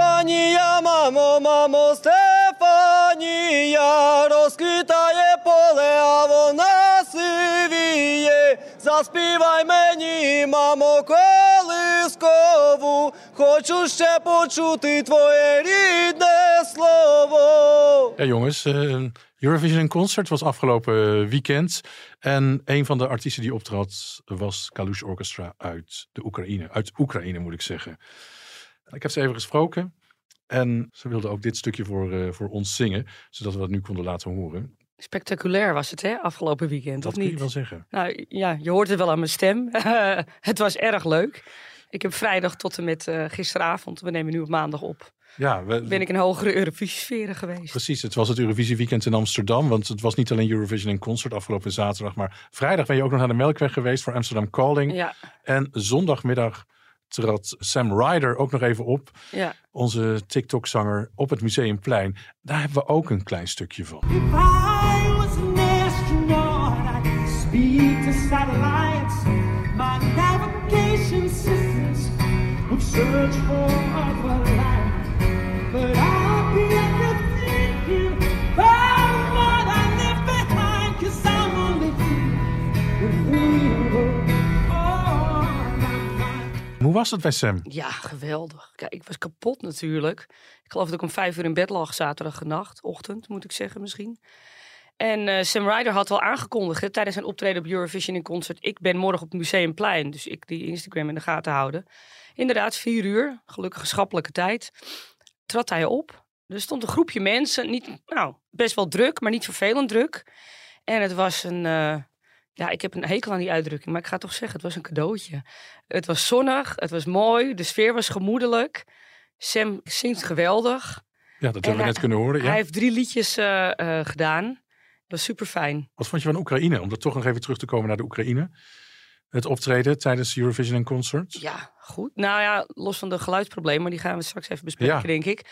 Стефанія, мамо, мамо, Стефанія, розквітає поле, а вона сивіє. Заспівай мені, мамо, колискову, хочу ще почути твоє рідне слово. Ja, jongens, eh, Eurovision in Concert was afgelopen weekend. En een van de artiesten die optrad was Kalush Orchestra uit de Oekraïne. Uit Oekraïne moet ik zeggen. Ik heb ze even gesproken. En ze wilden ook dit stukje voor, eh, voor ons zingen, zodat we dat nu konden laten horen. Spectaculair was het, hè, afgelopen weekend, Dat of kun je niet? wel zeggen. Nou ja, je hoort het wel aan mijn stem. het was erg leuk. Ik heb vrijdag tot en met eh, gisteravond, we nemen nu op maandag op, Ja, we, ben ik in hogere Eurovisie-sferen geweest. Precies, het was het Eurovisie weekend in Amsterdam. Want het was niet alleen Eurovision in Concert afgelopen zaterdag. Maar vrijdag ben je ook nog naar de Melkweg geweest voor Amsterdam Calling. Ja, En zondagmiddag trad Sam Ryder ook nog even op. ja. Onze TikTok-zanger op het Museumplein. Daar hebben we ook een klein stukje van. If I was Hoe was het bij Sam? Ja, geweldig. Kijk, ik was kapot natuurlijk. Ik geloof dat ik om vijf uur in bed lag zaterdag nacht, ochtend moet ik zeggen misschien. En eh, Sam Ryder had al aangekondigd tijdens zijn optreden op Eurovision in Concert. Ik ben morgen op het Museumplein, dus ik die Instagram in de gaten houden. Inderdaad, vier uur, gelukkig schappelijke tijd, trad hij op. Er stond een groepje mensen, niet, nou, best wel druk, maar niet vervelend druk. En het was een, eh, ja, ik heb een hekel aan die uitdrukking, maar ik ga toch zeggen, het was een cadeautje. Het was zonnig, het was mooi, de sfeer was gemoedelijk. Sam zingt geweldig. Ja, dat hebben we hij- net kunnen horen. Hij Ja. heeft drie liedjes eh, eh, gedaan. Dat was super fijn. Wat vond je van Oekraïne? Om dat toch nog even terug te komen naar de Oekraïne. Het optreden tijdens Eurovision in Concert. Ja, goed. Nou ja, los van de geluidsproblemen, die gaan we straks even bespreken, Ja. denk ik.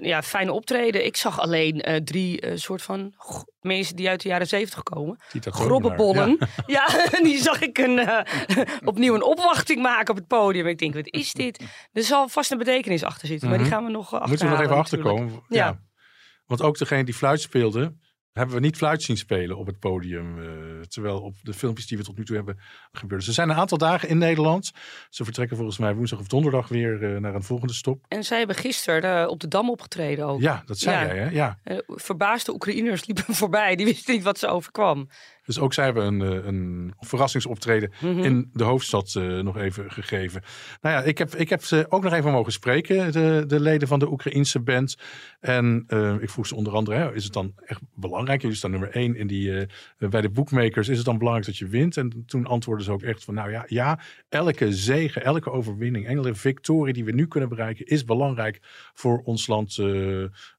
Ja, fijne optreden. Ik zag alleen eh, drie eh, soort van mensen die uit de jaren zeventig komen. Grobbebollen. Ja. Ja, en die zag ik een, eh, opnieuw een opwachting maken op het podium. Ik denk, wat is dit? Er zal vast een betekenis achter zitten, maar die Mhm. gaan we nog uh, Moeten we nog even achterkomen. Ja. Ja. Want ook degene die fluit speelde, hebben we niet fluit zien spelen op het podium. eh, terwijl op de filmpjes die we tot nu toe hebben gebeurd. Ze zijn een aantal dagen in Nederland. Ze vertrekken volgens mij woensdag of donderdag weer eh, naar een volgende stop. En zij hebben gisteren eh, op de Dam opgetreden ook. Ja, dat zei Ja. jij hè? Ja. Verbaasde Oekraïners liepen voorbij. Die wisten niet wat ze overkwam. Dus ook zij hebben een, eh, een verrassingsoptreden Mhm. in de hoofdstad eh, nog even gegeven. Nou ja, ik heb, ik heb ze ook nog even mogen spreken, de, de leden van de Oekraïense band. En eh, ik vroeg ze onder andere, hè, is het dan echt belangrijk? Jullie staan nummer één in die, bij de bookmakers. Is het dan belangrijk dat je wint? En toen antwoordden ze ook echt van, nou ja, ja, elke zege, elke overwinning, elke victorie die we nu kunnen bereiken, is belangrijk voor ons land,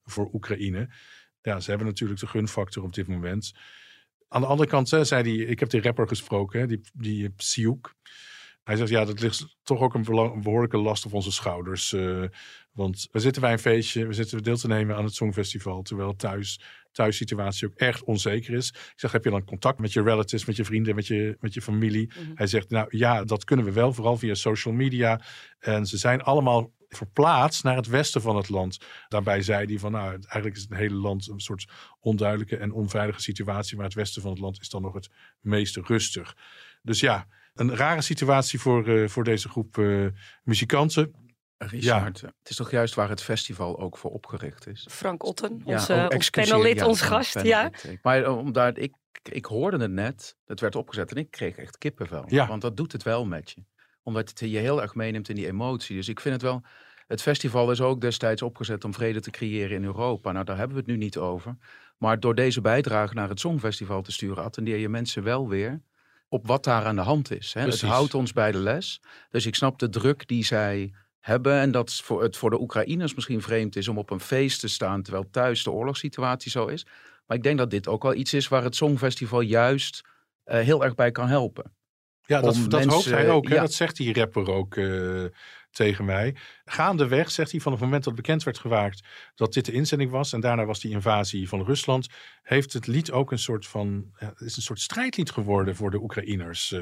voor Oekraïne. Ja, ze hebben natuurlijk de gunfactor op dit moment. Aan de andere kant zei hij, ik heb die rapper gesproken, hè, die, die Siouk. Hij zegt, ja, dat ligt toch ook een, behoorlijke last op onze schouders. eh, want we zitten bij een feestje, we zitten deel te nemen aan het Songfestival. Terwijl thuis, thuis situatie ook echt onzeker is. Ik zeg, heb je dan contact met je relatives, met je vrienden, met je, met je familie? Hij zegt, nou ja, dat kunnen we wel, vooral via social media. En ze zijn allemaal verplaatst naar het westen van het land. Daarbij zei hij van, nou, eigenlijk is het hele land een soort onduidelijke en onveilige situatie. Maar het westen van het land is dan nog het meest rustig. Dus ja, een rare situatie voor, eh, voor deze groep eh, muzikanten. Richard, het is toch juist waar het festival ook voor opgericht is? Frank Otten, Ja, ons, oh, ons panelid, ja, ons ja, gast. Ja. Maar eh, omdat ik, ik hoorde het net, het werd opgezet en ik kreeg echt kippenvel. Ja. Want dat doet het wel met je. Omdat het je heel erg meeneemt in die emotie. Dus ik vind het wel, Het festival is ook destijds opgezet om vrede te creëren in Europa. Nou, daar hebben we het nu niet over. Maar door deze bijdrage naar het Songfestival te sturen, attendeer je mensen wel weer op wat daar aan de hand is. Hè? Het houdt ons bij de les. Dus ik snap de druk die zij hebben. En dat voor het voor de Oekraïners misschien vreemd is om op een feest te staan, terwijl thuis de oorlogssituatie zo is. Maar ik denk dat dit ook wel iets is waar het Songfestival juist eh, heel erg bij kan helpen. Ja, dat, dat hoopt hij ook. Hè? ja. Dat zegt die rapper ook eh, tegen mij. Gaandeweg, zegt hij, van het moment dat bekend werd gemaakt dat dit de inzending was. En daarna was die invasie van Rusland. Heeft het lied ook een soort van. Ja, het is een soort strijdlied geworden voor de Oekraïners. Eh,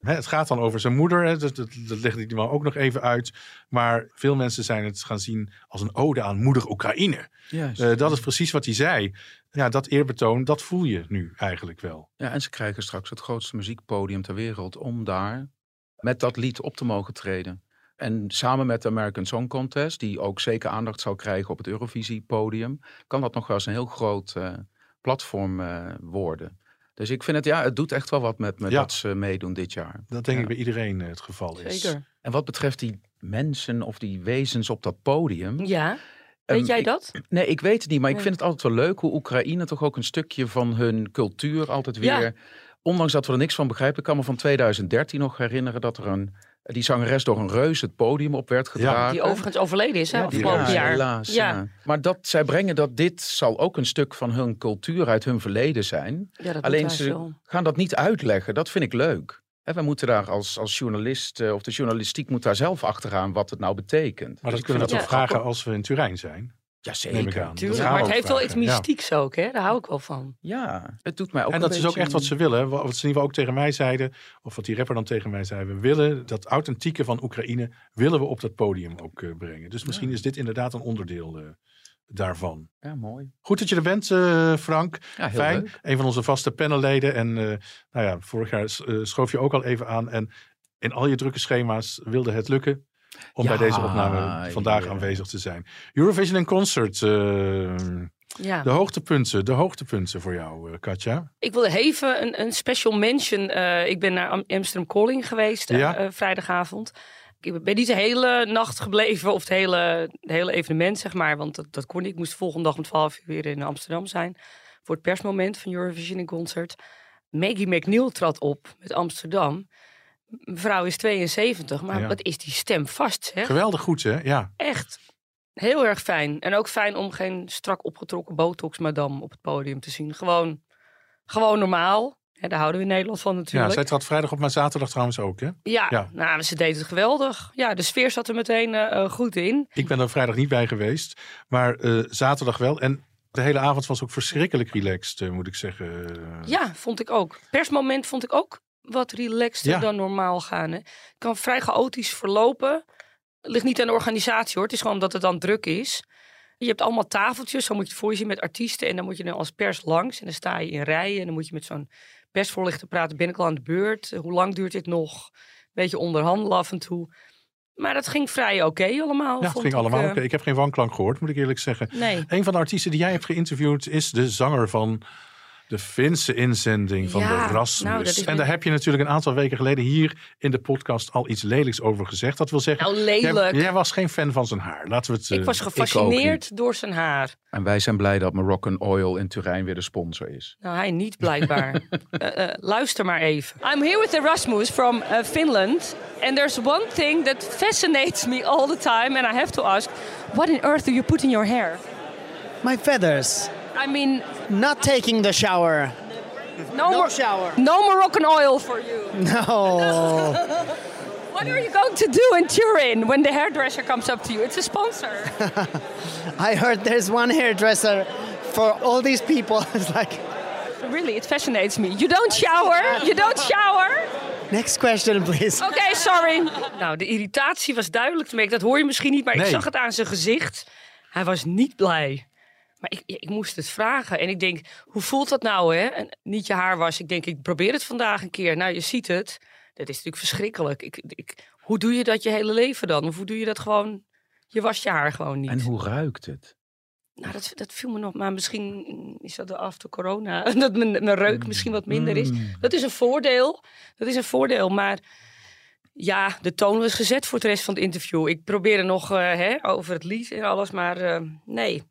hè, het gaat dan over zijn moeder. Hè, dat, dat, dat legde hij maar ook nog even uit. Maar veel mensen zijn het gaan zien als een ode aan moeder Oekraïne. Eh, dat is precies wat hij zei. Ja, dat eerbetoon, dat voel je nu eigenlijk wel. Ja, en ze krijgen straks het grootste muziekpodium ter wereld om daar met dat lied op te mogen treden. En samen met de American Song Contest, die ook zeker aandacht zal krijgen op het Eurovisie-podium, kan dat nog wel eens een heel groot eh, platform eh, worden. Dus ik vind het, ja, het doet echt wel wat met me Ja. dat ze meedoen dit jaar. Dat denk Ja. ik bij iedereen eh, het geval is. Zeker. En wat betreft die mensen of die wezens op dat podium. Ja. Weet ehm, jij ik- dat? Nee, ik weet het niet, maar ik vind het altijd wel leuk hoe Oekraïne toch ook een stukje van hun cultuur altijd Ja. weer. Ondanks dat we er niks van begrijpen. Ik kan me van 2013 nog herinneren dat er een. Die zangeres door een reus het podium op werd gedragen. Die overigens overleden is, hè, Ja, afgelopen jaar. helaas, Ja. ja. Maar dat zij brengen dat dit zal ook een stuk van hun cultuur uit hun verleden zijn. Ja, dat Alleen ze zo. gaan dat niet uitleggen. Dat vind ik leuk. Wij moeten daar als, als journalist, eh, of de journalistiek moet daar zelf achteraan wat het nou betekent. Maar Dus dat ik kunnen we vind toch vragen als we in Turijn zijn? Ja, zeker. Tuurlijk, gaan maar we het heeft wel iets vragen, ja. mystieks ook, hè? Daar hou ik wel van. Ja, het doet mij ook En een dat is ook echt wat ze willen. Wat ze in ieder geval ook tegen mij zeiden, of wat die rapper dan tegen mij zei. We willen dat authentieke van Oekraïne, willen we op dat podium ook eh, brengen. Dus misschien is dit inderdaad een onderdeel eh, daarvan. Ja, mooi. Goed dat je er bent, eh, Frank. Ja, heel Fijn. leuk. Een van onze vaste panelleden. En eh, nou ja, vorig jaar eh, schoof je ook al even aan. En in al je drukke schema's wilde het lukken om Ja, bij deze opname vandaag ja. aanwezig te zijn. Eurovision in Concert. Ja. de hoogtepunten, de hoogtepunten voor jou, Katja. Ik wil even een, een special mention. eh, ik ben naar Am- Amsterdam Calling geweest Ja. vrijdagavond. Ik ben niet de hele nacht gebleven of het hele, het hele evenement, zeg maar. Want dat, dat kon niet. Ik moest de volgende dag om 12 uur weer in Amsterdam zijn. Voor het persmoment van Eurovision in Concert. Maggie McNeil trad op met Amsterdam. Mevrouw is 72, maar Ja. wat is die stem vast. Geweldig goed, hè? Ja. Echt heel erg fijn. En ook fijn om geen strak opgetrokken botox madame op het podium te zien. Gewoon, gewoon normaal. Hè, daar houden we in Nederland van ja, natuurlijk. zij trad vrijdag op, maar zaterdag trouwens ook, hè? Ja, Ja. nou, ze deed het geweldig. Ja, de sfeer zat er meteen eh, eh, goed in. Ik ben er vrijdag niet bij geweest, maar eh, zaterdag wel. En de hele avond was ook verschrikkelijk relaxed, moet ik zeggen. Ja, vond ik ook. Persmoment vond ik ook wat relaxter Ja. dan normaal gaan. Hè. Het kan vrij chaotisch verlopen. Ligt niet aan de organisatie hoor. Het is gewoon dat het dan druk is. Je hebt allemaal tafeltjes, zo moet je het voor je zien met artiesten. En dan moet je dan als pers langs. En dan sta je in rijen. En dan moet je met zo'n persvoorlichter praten. Ben ik al aan de beurt? Hoe lang duurt dit nog? Beetje onderhandelen af en toe. Maar dat ging vrij oké allemaal. Ja, het ging ik, allemaal eh, oké. Ik heb geen wanklank gehoord, moet ik eerlijk zeggen. Nee. Een van de artiesten die jij hebt geïnterviewd is de zanger van de Finse inzending van Ja, de Rasmus. nou, is en daar heb je natuurlijk een aantal weken geleden hier in de podcast al iets lelijks over gezegd. Dat wil zeggen, Nou, jij, lelijk. jij was geen fan van zijn haar. Laten we het. Ik eh, was gefascineerd door zijn haar. En wij zijn blij dat Moroccan Oil in Turijn weer de sponsor is. Nou, hij niet blijkbaar. Eh, eh, luister maar even. I'm here with Erasmus from uh, Finland. And there's one thing that fascinates me all the time. And I have to ask, what in earth do you put in your hair? My feathers. I mean, Not taking the shower. no, No Mor- shower. no Moroccan oil for you. No. What are you going to do in Turin when the hairdresser comes up to you? It's a sponsor. I heard there's one hairdresser for all these people. It's like, really, it fascinates me. You don't shower? You don't shower? next question, please. Oké, sorry. Nou, de irritatie was duidelijk te merken. Dat hoor je misschien niet, maar ik Nee. zag het aan zijn gezicht. Hij was niet blij. Maar ik, ik moest het vragen. En ik denk, hoe voelt dat nou, hè? En niet je haar was. Ik denk, ik probeer het vandaag een keer. Nou, je ziet het. Dat is natuurlijk verschrikkelijk. Ik, ik, hoe doe je dat je hele leven dan? Of hoe doe je dat gewoon? Je wast je haar gewoon niet. En hoe ruikt het? Nou, dat, dat viel me nog. Maar misschien is dat de after corona. Dat mijn, mijn reuk misschien wat minder is. Mm. Dat is een voordeel. Dat is een voordeel. Maar Ja, de toon was gezet voor de rest van het interview. Ik probeerde nog eh, hè, over het lied en alles, maar eh, nee.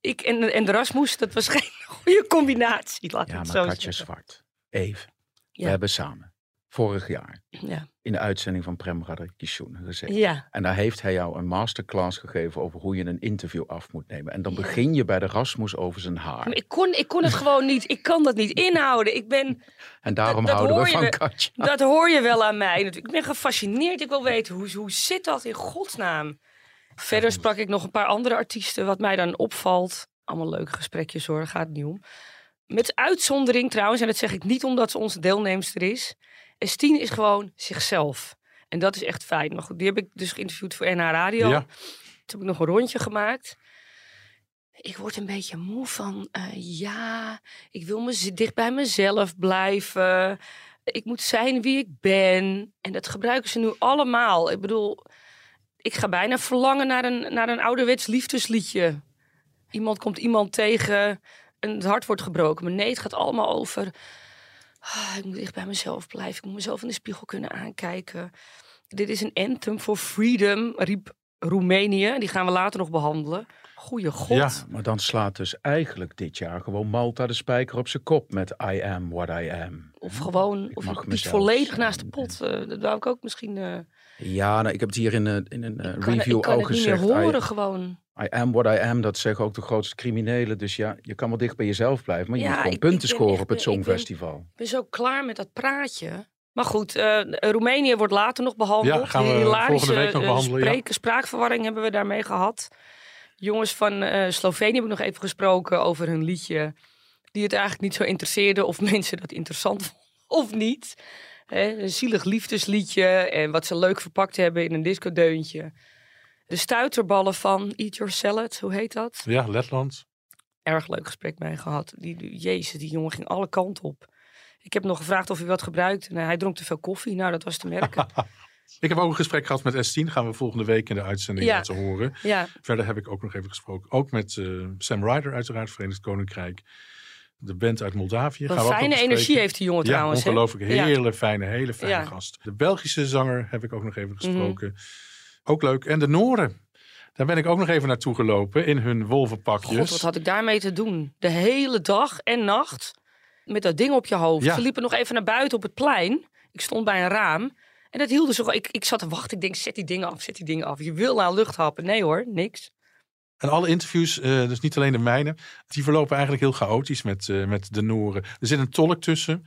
Ik en, en de Rasmus, dat was geen goede combinatie, laat Ja, het maar zo Katje zeggen. Zwart. Even. Ja. We hebben samen, vorig jaar, Ja. in de uitzending van Prem Radakishun gezeten. ja, En daar heeft hij jou een masterclass gegeven over hoe je een interview af moet nemen. En dan begin je bij de Rasmus over zijn haar. maar ik kon, ik kon het gewoon niet, ik kan dat niet inhouden. Ik ben, En daarom dat houden we je van Katja. dat hoor je wel aan mij. Ik ben gefascineerd, ik wil weten, hoe, hoe zit dat in godsnaam? Verder sprak ik nog een paar andere artiesten, wat mij dan opvalt. Allemaal leuke gesprekjes hoor, gaat niet om. Met uitzondering trouwens, en dat zeg ik niet omdat ze onze deelnemster is. Estine is gewoon zichzelf. En dat is echt fijn. Maar goed, die heb ik dus geïnterviewd voor NH Radio. Ja. Toen heb ik nog een rondje gemaakt. Ik word een beetje moe van, eh, ja, ik wil me dicht bij mezelf blijven. Ik moet zijn wie ik ben. En dat gebruiken ze nu allemaal. Ik bedoel, ik ga bijna verlangen naar een, naar een ouderwets liefdesliedje. Iemand komt iemand tegen en het hart wordt gebroken. Maar nee, het gaat allemaal over... ah, ik moet dicht bij mezelf blijven. Ik moet mezelf in de spiegel kunnen aankijken. Dit is een anthem for freedom, riep Roemenië. Die gaan we later nog behandelen. Goeie god. Ja. Maar dan slaat dus eigenlijk dit jaar gewoon Malta de spijker op zijn kop met I am what I am. Of gewoon, Ik of mag mezelf volledig naast de pot. Eh, dat wou ik ook misschien... eh, Ja, nou, ik heb het hier in, een- in een eh, ik kan, review ik kan al het niet gezegd. meer horen I, gewoon. I am what I am, dat zeggen ook de grootste criminelen. Dus ja, je kan wel dicht bij jezelf blijven, maar je Ja, moet gewoon ik- punten scoren echt- op het ik ben- Songfestival. Ik ben zo klaar met dat praatje. Maar goed, eh, Roemenië wordt later nog behandeld. Ja, gaan we Hilarische, volgende week nog eh, behandelen, ja. Spraakverwarring hebben we daarmee gehad. Jongens van eh, Slovenië heb ik nog even gesproken over hun liedje. Die het eigenlijk niet zo interesseerde of mensen dat interessant vonden of niet. Hè, een zielig liefdesliedje en wat ze leuk verpakt hebben in een discodeuntje. De stuiterballen van Eat Your Salad, hoe heet dat? Ja, Letland. erg leuk gesprek mee gehad. Die, die- jezus, die jongen ging alle kanten op. Ik heb nog gevraagd of hij wat gebruikte. Nou, hij dronk te veel koffie. Nou, dat was te merken. Ik heb ook een gesprek gehad met S10. Gaan we volgende week in de uitzending Ja. laten horen. ja, Verder heb ik ook nog even gesproken. Ook met eh, Sam Ryder uiteraard, Verenigd Koninkrijk. De band uit Moldavië. nog fijne energie heeft die jongen Ja, trouwens. ongelooflijk. Hele fijne, hele fijne Ja. Mhm. gast. De Belgische zanger heb ik ook nog even gesproken. Ook leuk. En de Noren. Daar ben ik ook nog even naartoe gelopen in hun wolvenpakjes. God, wat had ik daarmee te doen? De hele dag en nacht met dat ding op je hoofd. Ze liepen nog even naar buiten op het plein. Ik stond bij een raam. En dat hielden ze gewoon. Ik, ik zat te wachten. Ik denk, zet die dingen af, zet die dingen af. Je wil naar lucht happen. Nee hoor, niks. En alle interviews, eh, dus niet alleen de mijne, die verlopen eigenlijk heel chaotisch met, eh, met de Noren. Er zit een tolk tussen.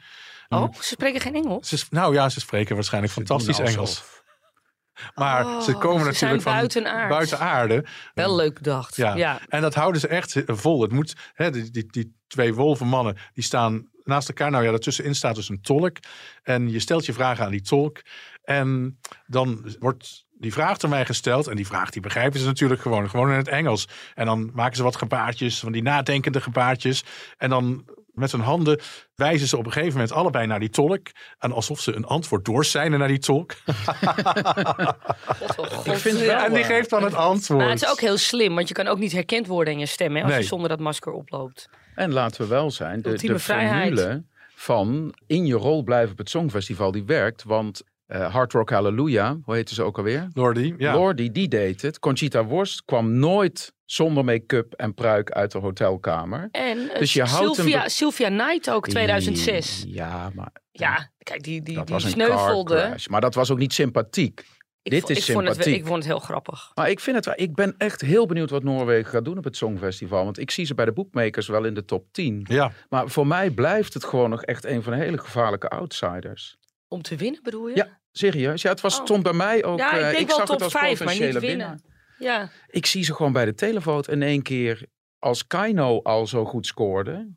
Oh, ze spreken geen Engels. Ze, nou ja, ze spreken waarschijnlijk fantastisch Engels. Maar Oh, ze komen ze natuurlijk zijn van buiten aarde. Wel leuk bedacht. Ja. ja. En dat houden ze echt vol. Het moet, hè, die, die, die twee wolvenmannen, die staan naast elkaar. Nou ja, daartussenin staat dus een tolk. En je stelt je vragen aan die tolk. En dan wordt die vraag ter mij gesteld. En die vraag die begrijpen ze natuurlijk gewoon. Gewoon in het Engels. En dan maken ze wat gebaartjes, van die nadenkende gebaartjes. En dan met hun handen wijzen ze op een gegeven moment allebei naar die tolk. En alsof ze een antwoord doorzijnen naar die tolk. God, God. Ik vind wel, en die eh, geeft dan het antwoord. Maar het is ook heel slim, want je kan ook niet herkend worden in je stem hè, als Nee. je zonder dat masker oploopt. En laten we wel zijn, de, de vrijheid. formule van in je rol blijven op het Songfestival, die werkt. Want eh Hard Rock Hallelujah, hoe heette ze ook alweer? Lordi, ja. Lordi, die deed het. Conchita Worst kwam nooit zonder make-up en pruik uit de hotelkamer. En eh, Dus je houdt Sylvia, Sylvia Knight ook, 2006. Ja, maar Ja, kijk, die, die, dat die was een sneuvelde. car crash. Maar dat was ook niet sympathiek. Ik, Dit vo- is ik vond het, sympathiek. ik vond het heel grappig. Maar ik, vind het, wel- ik ben echt heel benieuwd wat Noorwegen gaat doen op het Songfestival. Want ik zie ze bij de boekmakers wel in de top 10. Ja, Maar voor mij blijft het gewoon nog echt een van de hele gevaarlijke outsiders. Om te winnen bedoel je? Ja, serieus. Ja, het was, Oh. stond bij mij ook. Ja, ik eh, denk wel zag top het als vijf, maar niet winnen. Ja. Ik zie ze gewoon bij de televote in één keer. Als Kaino al zo goed scoorde,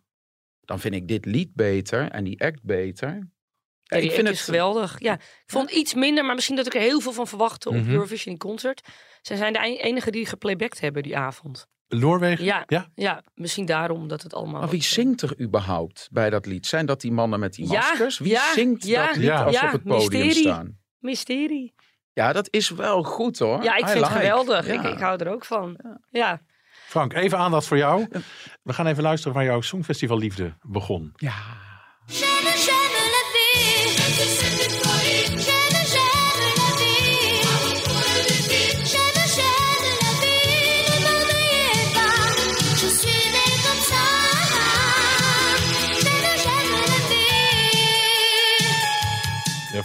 dan vind ik dit lied beter en die act beter. Ja, ik vind is geweldig. Ja, ik vond iets minder, maar misschien dat ik er heel veel van verwachtte op Mhm. Eurovision Concert. Zij zijn de enige die geplaybacked hebben die avond. Noorwegen. Ja, ja. ja misschien daarom dat het allemaal... Maar wie eh, zingt er überhaupt bij dat lied? Zijn dat die mannen met die Ja, maskers? Wie ja, zingt ja, dat lied ja, als ze ja, op het podium mysterie. staan? Mysterie. Ja, dat is wel goed hoor. Ja, ik I vind het geweldig. Ja. Ik, ik hou er ook van. Ja. Frank, even aandacht voor jou. We gaan even luisteren waar jouw Songfestival liefde begon. Ja.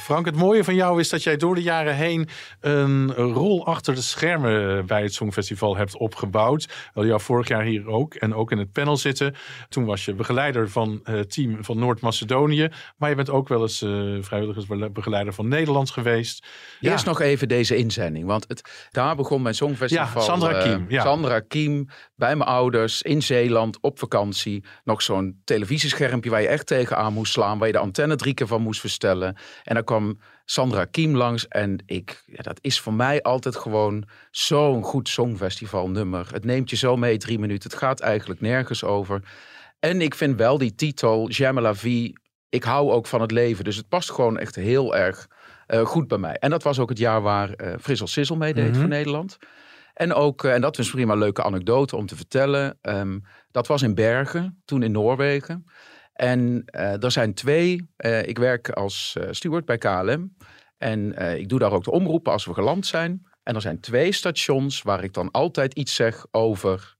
Frank, het mooie van jou is dat jij door de jaren heen een rol achter de schermen bij het Songfestival hebt opgebouwd. We hadden jou vorig jaar hier ook en ook in het panel zitten. Toen was je begeleider van het team van Noord-Macedonië. Maar je bent ook wel eens eh, vrijwilligersbegeleider van Nederland geweest. Ja. Eerst nog even deze inzending, want het, daar begon mijn Songfestival. Ja, Sandra eh, Kiem, ja. Sandra Kiem, bij mijn ouders in Zeeland op vakantie. Nog zo'n televisieschermpje waar je echt tegenaan moest slaan, waar je de antenne drie keer van moest verstellen. En dan kwam Sandra Kiem langs en ik, ja, dat is voor mij altijd gewoon zo'n goed Songfestivalnummer. Het neemt je zo mee drie minuten, het gaat eigenlijk nergens over. En ik vind wel die titel, J'aime la vie, ik hou ook van het leven. Dus het past gewoon echt heel erg eh, goed bij mij. En dat was ook het jaar waar eh Frissel Sissel meedeed Mhm. voor Nederland. En ook, eh, en dat is wel een leuke anekdote om te vertellen. ehm, dat was in Bergen, toen in Noorwegen. En eh, er zijn twee, eh, ik werk als steward bij KLM. En ik doe daar ook de omroepen als we geland zijn. En er zijn twee stations waar ik dan altijd iets zeg over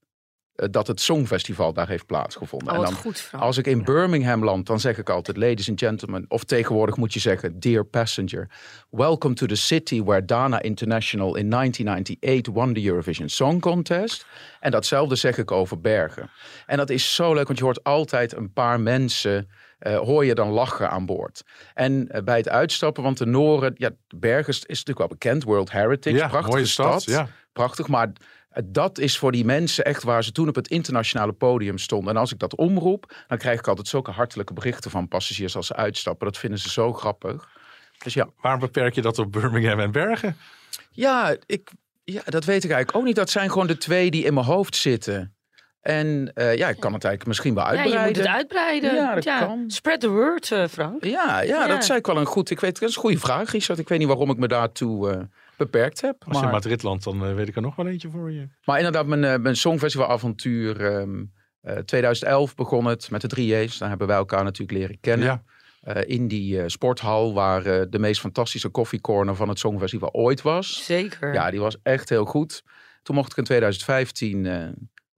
dat het Songfestival daar heeft plaatsgevonden. Oh, en dan, goed, als ik in Birmingham land, dan zeg ik altijd ladies and gentlemen. Of tegenwoordig moet je zeggen dear passenger. Welcome to the city where Dana International in 1998 won the Eurovision Song Contest. En datzelfde zeg ik over Bergen. En dat is zo leuk, want je hoort altijd een paar mensen... eh, hoor je dan lachen aan boord. En eh, bij het uitstappen, want de Noren... Ja, Bergen is, is natuurlijk wel bekend, World Heritage. Ja, prachtige mooie stad, stad. ja. Prachtig, maar eh, dat is voor die mensen echt waar ze toen op het internationale podium stonden. En als ik dat omroep, dan krijg ik altijd zulke hartelijke berichten van passagiers als ze uitstappen. Dat vinden ze zo grappig. Dus ja, Waarom beperk je dat op Birmingham en Bergen? ja, ik, ja, dat weet ik eigenlijk ook niet. Dat zijn gewoon de twee die in mijn hoofd zitten. En eh, ja, ik kan het eigenlijk misschien wel ja, uitbreiden. je moet het uitbreiden. Ja, dat kan. Spread the word, eh, Frank. Ja, ja, Ja. dat zei ik wel een goed. Ik weet, dat is een goede vraag, Richard. Ik weet niet waarom ik me daartoe eh, beperkt heb. Als je maar- Madrid landt, dan eh, weet ik er nog wel eentje voor je. Maar inderdaad, mijn, eh, mijn Songfestivalavontuur. ehm eh, 2011 begon het met de 3J's. Daar hebben wij elkaar natuurlijk leren kennen. Ja. Eh, in die eh, sporthal waar de meest fantastische koffiecorner van het Songfestival ooit was. Zeker. Ja, die was echt heel goed. Toen mocht ik in 2015...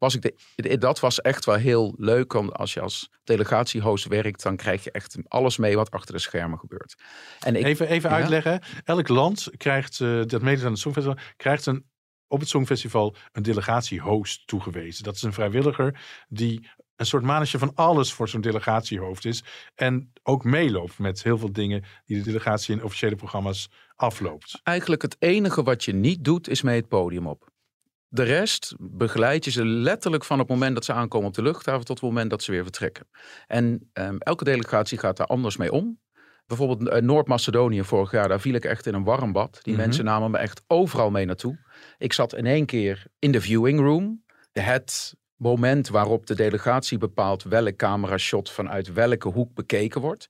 was ik de, dat was echt wel heel leuk. Want als je als delegatiehost werkt, dan krijg je echt alles mee wat achter de schermen gebeurt. En ik, Even, even Ja. uitleggen. Elk land krijgt, eh, dat aan het Songfestival, krijgt een, op het Songfestival een delegatiehost toegewezen. Dat is een vrijwilliger die een soort mannetje van alles voor zo'n delegatiehoofd is. En ook meeloopt met heel veel dingen die de delegatie in officiële programma's afloopt. eigenlijk het enige wat je niet doet, is mee het podium op. De rest begeleid je ze letterlijk van het moment dat ze aankomen op de luchthaven tot het moment dat ze weer vertrekken. En ehm, elke delegatie gaat daar anders mee om. Bijvoorbeeld eh, Noord-Macedonië vorig jaar, daar viel ik echt in een warm bad. Die Mhm. mensen namen me echt overal mee naartoe. Ik zat in één keer in de viewing room. Het moment waarop de delegatie bepaalt welk camerashot vanuit welke hoek bekeken wordt.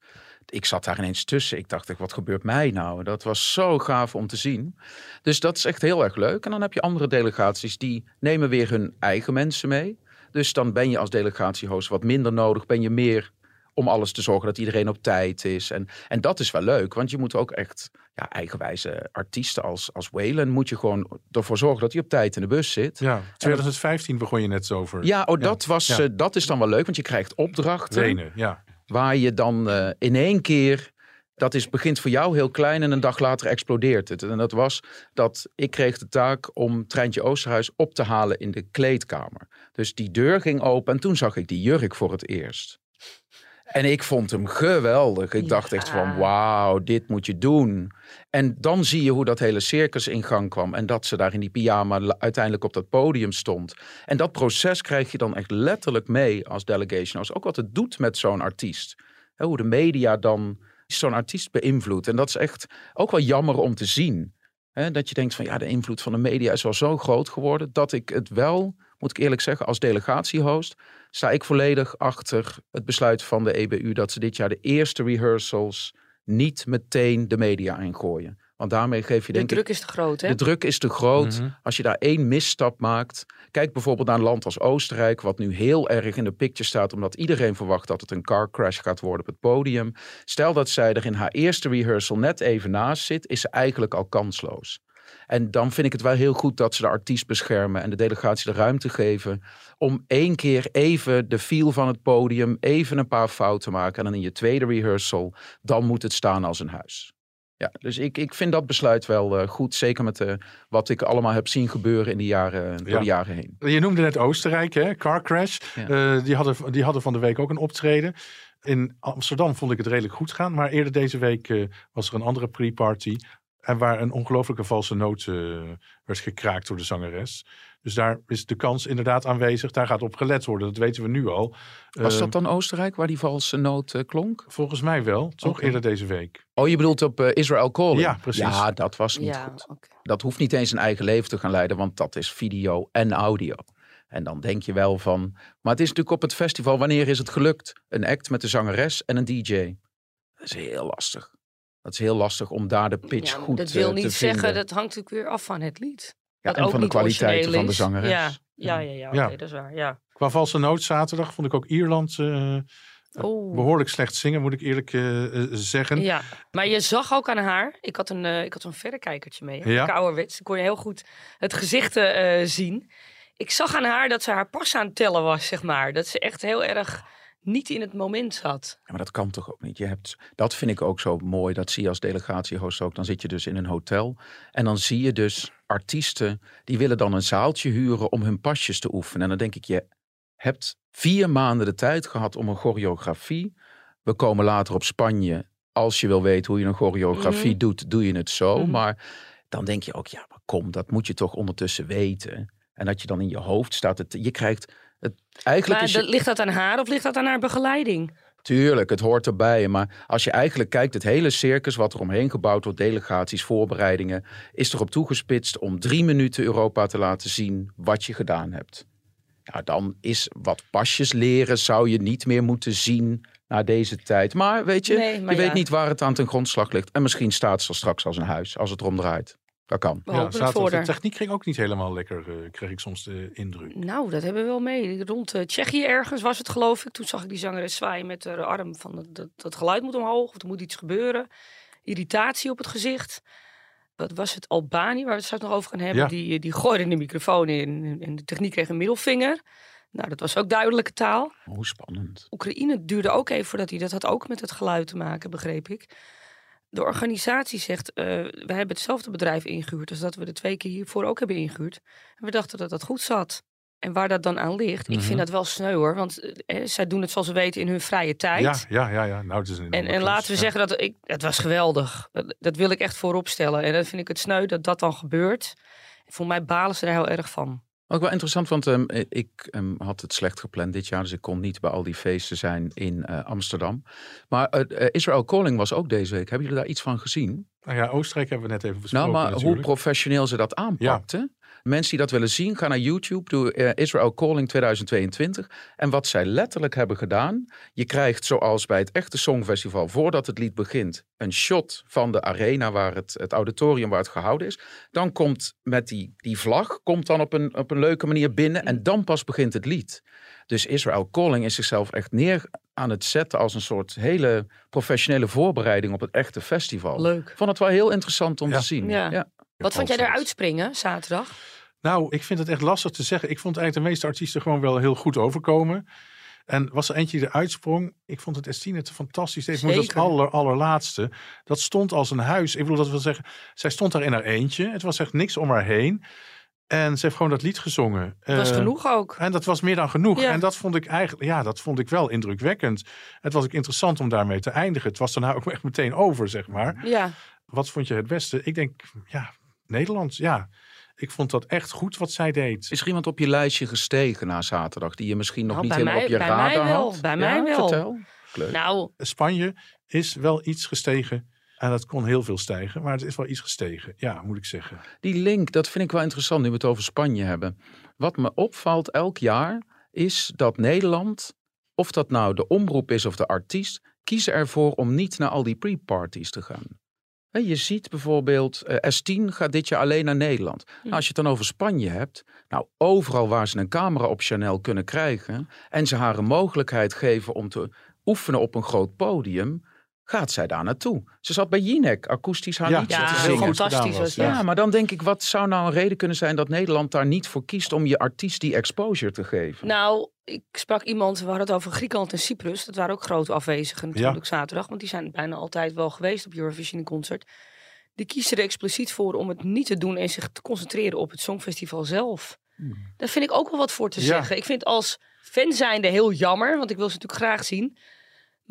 Ik zat daar ineens tussen. Ik dacht, wat gebeurt mij nou? Dat was zo gaaf om te zien. Dus dat is echt heel erg leuk. En dan heb je andere delegaties die nemen weer hun eigen mensen mee. Dus dan ben je als delegatiehost wat minder nodig. Ben je meer om alles te zorgen dat iedereen op tijd is. En, en dat is wel leuk, want je moet ook echt ja, eigenwijze artiesten als, als Waylon... moet je gewoon ervoor zorgen dat hij op tijd in de bus zit. Ja, 2015 begon je net zo over. Ja, oh, dat, was, ja. eh, dat is dan wel leuk, want je krijgt opdrachten Wenen, ja. Waar je dan eh, in één keer. Dat is, begint voor jou heel klein en een dag later explodeert het. En dat was dat ik kreeg de taak om Treintje Oosterhuis op te halen in de kleedkamer. Dus die deur ging open en toen zag ik die jurk voor het eerst. En ik vond hem geweldig. Ik dacht echt van wauw, dit moet je doen. En dan zie je hoe dat hele circus in gang kwam. En dat ze daar in die pyjama uiteindelijk op dat podium stond. En dat proces krijg je dan echt letterlijk mee als delegation host. Ook wat het doet met zo'n artiest. Hoe de media dan zo'n artiest beïnvloedt. En dat is echt ook wel jammer om te zien. Dat je denkt van ja, de invloed van de media is wel zo groot geworden. Dat ik het wel, moet ik eerlijk zeggen, als delegatiehost sta ik volledig achter het besluit van de EBU dat ze dit jaar de eerste rehearsals niet meteen de media ingooien. Want daarmee geef je De denk ik druk is te groot, hè? de druk is te groot. Mhm. Als je daar één misstap maakt. Kijk bijvoorbeeld naar een land als Oostenrijk, wat nu heel erg in de picture staat, omdat iedereen verwacht dat het een car crash gaat worden op het podium. Stel dat zij er in haar eerste rehearsal net even naast zit, is ze eigenlijk al kansloos. En dan vind ik het wel heel goed dat ze de artiest beschermen en de delegatie de ruimte geven om één keer even de feel van het podium, even een paar fouten maken. En dan in je tweede rehearsal, dan moet het staan als een huis. Ja, dus ik, ik vind dat besluit wel eh, goed. Zeker met eh, wat ik allemaal heb zien gebeuren in de jaren, door Ja. de jaren heen. Je noemde net Oostenrijk, hè? Car Crash. Ja. Eh, die, hadden, die hadden van de week ook een optreden. In Amsterdam vond ik het redelijk goed gaan. Maar eerder deze week was er een andere pre-party. En waar een ongelofelijke valse noot eh, werd gekraakt door de zangeres. Dus daar is de kans inderdaad aanwezig. Daar gaat op gelet worden. Dat weten we nu al. Was dat dan Oostenrijk waar die valse noot eh, klonk? Volgens mij wel. Toch eerder deze week. Oh, je bedoelt op eh, Israel Calling? Ja, precies. Ja, dat was niet Ja, goed. Dat hoeft niet eens een eigen leven te gaan leiden, want dat is video en audio. En dan denk je wel van. Maar het is natuurlijk op het festival, wanneer is het gelukt? Een act met de zangeres en een DJ. Dat is heel lastig. Dat is heel lastig om daar de pitch Ja, goed dat eh, wil te niet zeggen, vinden. dat hangt natuurlijk weer af van het lied. Ja, dat en ook van de origineel van de zangeres. Ja, ja, ja, ja, oké, Ja. dat is waar. Ja. Qua valse noot zaterdag vond ik ook Ierland eh, Oeh. behoorlijk slecht zingen, moet ik eerlijk eh, eh, zeggen. Ja, maar je zag ook aan haar. Ik had een, eh, ik had zo'n verrekijkertje mee. Ja. Kouwerwets. Dan kon je heel goed het gezicht eh, zien. Ik zag aan haar dat ze haar pas aan het tellen was, zeg maar. Dat ze echt heel erg niet in het moment zat. Ja, maar dat kan toch ook niet? Je hebt, dat vind ik ook zo mooi. Dat zie je als delegatiehost ook. Dan zit je dus in een hotel. En dan zie je dus artiesten. die willen dan een zaaltje huren. om hun pasjes te oefenen. En dan denk ik, je hebt vier maanden de tijd gehad om een choreografie. We komen later op Spanje. Als je wil weten hoe je een choreografie Mhm. doet, doe je het zo. Mhm. Maar dan denk je ook, ja, maar kom, dat moet je toch ondertussen weten. En dat je dan in je hoofd staat. Het, je krijgt het. Eigenlijk Maar is je, dat, ligt dat aan haar of ligt dat aan haar begeleiding? Tuurlijk, het hoort erbij. Maar als je eigenlijk kijkt, het hele circus wat er omheen gebouwd wordt, delegaties, voorbereidingen, is erop toegespitst om drie minuten Europa te laten zien wat je gedaan hebt. Ja, dan is wat pasjes leren, zou je niet meer moeten zien na deze tijd. Maar weet je, Nee, maar je weet niet waar het aan ten grondslag ligt. En misschien staat ze er straks als een huis, als het erom draait. Dat kan. We hopen het voor zaterdag. De techniek ging ook niet helemaal lekker, eh, kreeg ik soms de indruk. Nou, dat hebben we wel mee. Rond eh, Tsjechië ergens was het geloof ik. Toen zag ik die zangeres zwaaien met haar arm. Van dat, dat, dat geluid moet omhoog of er moet iets gebeuren. Irritatie op het gezicht. Wat was het? Albanië, waar we het straks nog over gaan hebben. Ja. Die, die gooide de microfoon in en de techniek kreeg een middelvinger. Nou, dat was ook duidelijke taal. Hoe spannend. Oekraïne duurde ook even voordat hij... Dat had ook met het geluid te maken, begreep ik. De organisatie zegt, eh we hebben hetzelfde bedrijf ingehuurd... als dat we de twee keer hiervoor ook hebben ingehuurd. En we dachten dat dat goed zat. En waar dat dan aan ligt, ik Mhm. vind dat wel sneu hoor. Want eh, zij doen het zoals ze weten in hun vrije tijd. Ja, ja, ja, ja. Nou, het is een En, laten we Ja. zeggen dat ik, het was geweldig. Dat, dat wil ik echt voorop stellen. En dan vind ik het sneu dat dat dan gebeurt. Voor mij balen ze er heel erg van. Ook wel interessant, want ehm, ik ehm, had het slecht gepland dit jaar, dus ik kon niet bij al die feesten zijn in eh, Amsterdam. Maar eh, Israel Calling was ook deze week. Hebben jullie daar iets van gezien? Nou ja, Oostenrijk hebben we net even besproken nou, maar hoe professioneel ze dat aanpakten. Mensen die dat willen zien, gaan naar YouTube, doe eh, Israel Calling 2022. En wat zij letterlijk hebben gedaan, je krijgt zoals bij het echte Songfestival, voordat het lied begint, een shot van de arena, waar het, het auditorium waar het gehouden is. Dan komt met die, die vlag, komt dan op een, op een leuke manier binnen en dan pas begint het lied. Dus Israel Calling is zichzelf echt neer aan het zetten als een soort hele professionele voorbereiding op het echte festival. Leuk. Vond het wel heel interessant om Ja. te zien. Ja. Wat vond jij Altijd. eruit springen zaterdag? Nou, ik vind het echt lastig te zeggen. Ik vond eigenlijk de meeste artiesten gewoon wel heel goed overkomen. En was er eentje die eruit sprong. Ik vond het Estine het fantastisch. Ik moest als Zeker. aller, allerlaatste. Dat stond als een huis. Ik bedoel, dat wil zeggen, zij stond daar in haar eentje. Het was echt niks om haar heen. En ze heeft gewoon dat lied gezongen. Dat was Eh, genoeg ook. En dat was meer dan genoeg. Ja. En dat vond ik eigenlijk, ja, dat vond ik wel indrukwekkend. Het was ook interessant om daarmee te eindigen. Het was daarna ook echt meteen over, zeg maar. Ja, Wat vond je het beste? Ik denk, ja, Nederland, ja. Ik vond dat echt goed wat zij deed. Is er iemand op je lijstje gestegen na zaterdag die je misschien nog Nou, niet helemaal mij- op je bij mij radar wel, had? bij Ja, mij wel. Vertel. Leuk. nou, Spanje is wel iets gestegen. En dat kon heel veel stijgen, maar het is wel iets gestegen. Ja, moet ik zeggen. Die link, dat vind ik wel interessant nu we het over Spanje hebben. Wat me opvalt elk jaar is dat Nederland, of dat nou de omroep is of de artiest, kiezen ervoor om niet naar al die pre-parties te gaan. Je ziet bijvoorbeeld, eh, S10 gaat dit jaar alleen naar Nederland. Nou, als je het dan over Spanje hebt, nou overal waar ze een camera op Chanel kunnen krijgen en ze haar een mogelijkheid geven om te oefenen op een groot podium, gaat zij daar naartoe. Ze zat bij Jinek akoestisch haar Ja, liedje ja, te zingen. fantastisch was. Ja, maar dan denk ik, wat zou nou een reden kunnen zijn dat Nederland daar niet voor kiest om je artiest die exposure te geven? Nou, ik sprak iemand, we hadden het over Griekenland en Cyprus. Dat waren ook grote afwezigen natuurlijk zaterdag. Want die zijn bijna altijd wel geweest op Eurovision in concert. die kiezen er expliciet voor om het niet te doen en zich te concentreren op het Songfestival zelf. Daar vind ik ook wel wat voor te Ja. zeggen. Ik vind als fan zijnde heel jammer, want ik wil ze natuurlijk graag zien.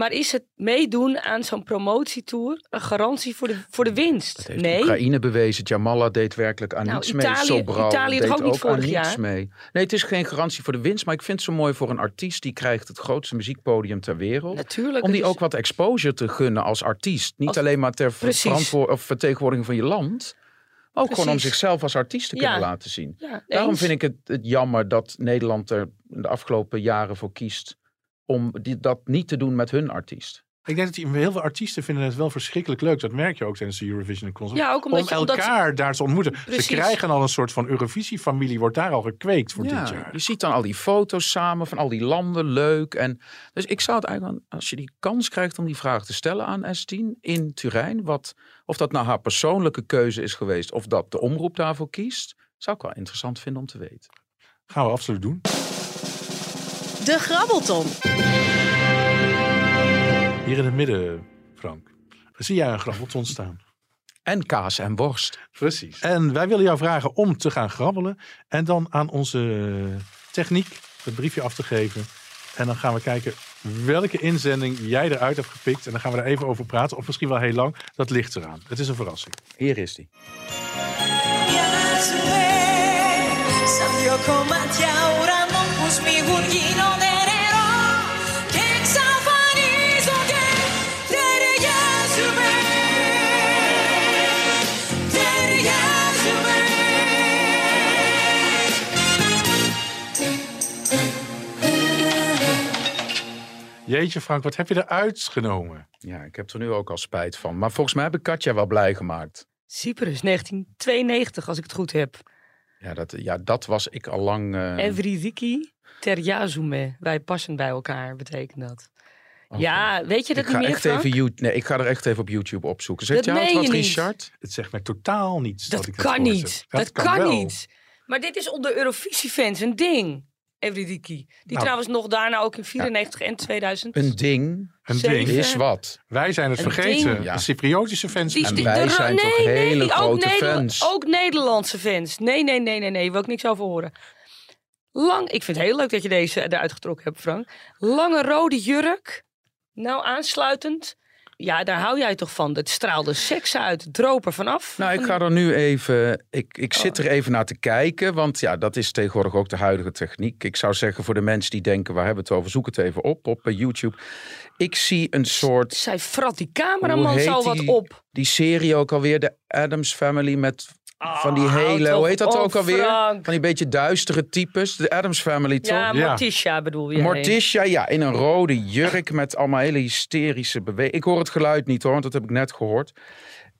Maar is het meedoen aan zo'n promotietour een garantie voor de, voor de winst? Dat heeft nee. Oekraïne bewezen. Jamala deed werkelijk aan Nou, niets Italië- mee. Sobral Italië deed ook niet aan vorig niets mee. Nee, het is geen garantie voor de winst. Maar ik vind het zo mooi voor een artiest. Die krijgt het grootste muziekpodium ter wereld. Natuurlijk. Om die is- ook wat exposure te gunnen als artiest. Niet Als- alleen maar ter ver- Precies. verantwoor- of vertegenwoordiging van je land. Ook gewoon om zichzelf als artiest te Ja. kunnen laten zien. Ja, Daarom vind ik het, het jammer dat Nederland er de afgelopen jaren voor kiest. Om die, dat niet te doen met hun artiest. Ik denk dat die, heel veel artiesten vinden het wel verschrikkelijk leuk. Dat merk je ook tijdens de Eurovision Concert. Ja, ook omdat om je- omdat- elkaar daar te ontmoeten. Precies. Ze krijgen al een soort van Eurovisie-familie. Wordt daar al gekweekt voor Ja, dit jaar. Je ziet dan al die foto's samen van al die landen, leuk. En, dus ik zou het eigenlijk, als je die kans krijgt om die vraag te stellen aan S10 in Turijn, wat, of dat nou haar persoonlijke keuze is geweest, of dat de omroep daarvoor kiest, zou ik wel interessant vinden om te weten. Gaan we absoluut doen. De Grabbelton. Hier in het midden, Frank. Zie jij een grabbelton staan? En kaas en worst. Precies. En wij willen jou vragen om te gaan grabbelen. En dan aan onze techniek het briefje af te geven. En dan gaan we kijken welke inzending jij eruit hebt gepikt. En dan gaan we daar even over praten. Of misschien wel heel lang. Dat ligt eraan. Het is een verrassing. Hier is die. Jeetje Frank, wat heb je eruit genomen? Ja, ik heb er nu ook al spijt van. Maar volgens mij heb ik Katja wel blij gemaakt. Cyprus, 1992, als ik het goed heb. Ja, dat, ja, dat was ik al lang. eh, Evridiki Terjazume. Wij passen bij elkaar, betekent dat. Ja, weet je dat ik niet ga meer, echt Frank? even You- nee, ik ga er echt even op YouTube opzoeken. Zegt Dat jou het wat, niet. Richard? Het zegt mij totaal niets. Dat ik kan niet. Dat, kan, niet. Maar dit is onder Eurovisie-fans een ding. Evridiki. Die Nou. trouwens nog daarna ook in 94 en 2000. Een ding Een ding. is wat. Wij zijn het Een vergeten. Ja. De Cypriotische fans. Die- En die- wij de- zijn toch hele ook grote Nederla- fans. Ook Nederlandse fans. Nee, nee, nee, nee, nee. Wil ik niks over horen. Lang, ik vind het heel leuk dat je deze eruit getrokken hebt, Frank. Lange rode jurk. Nou, aansluitend. Ja, daar hou jij toch van. Het straalde seks uit. Droop er vanaf. Nou, ik ga er nu even. Ik, ik Oh. zit er even naar te kijken. Want ja, dat is tegenwoordig ook de huidige techniek. Ik zou zeggen voor de mensen die denken: waar hebben we het over? Zoek het even op op eh, YouTube. Ik zie een soort. Zij frat die cameraman zo wat die- op. Die serie ook alweer, de Adams Family. Met van die Ah, hele. Hoe heet dat ook alweer? Frank. Van die beetje duistere types. De Adams Family toch? Ja, Ja. Morticia bedoel je. Morticia, ja, in een rode jurk met allemaal hele hysterische bewegingen. Ik hoor het geluid niet hoor, want dat heb ik net gehoord.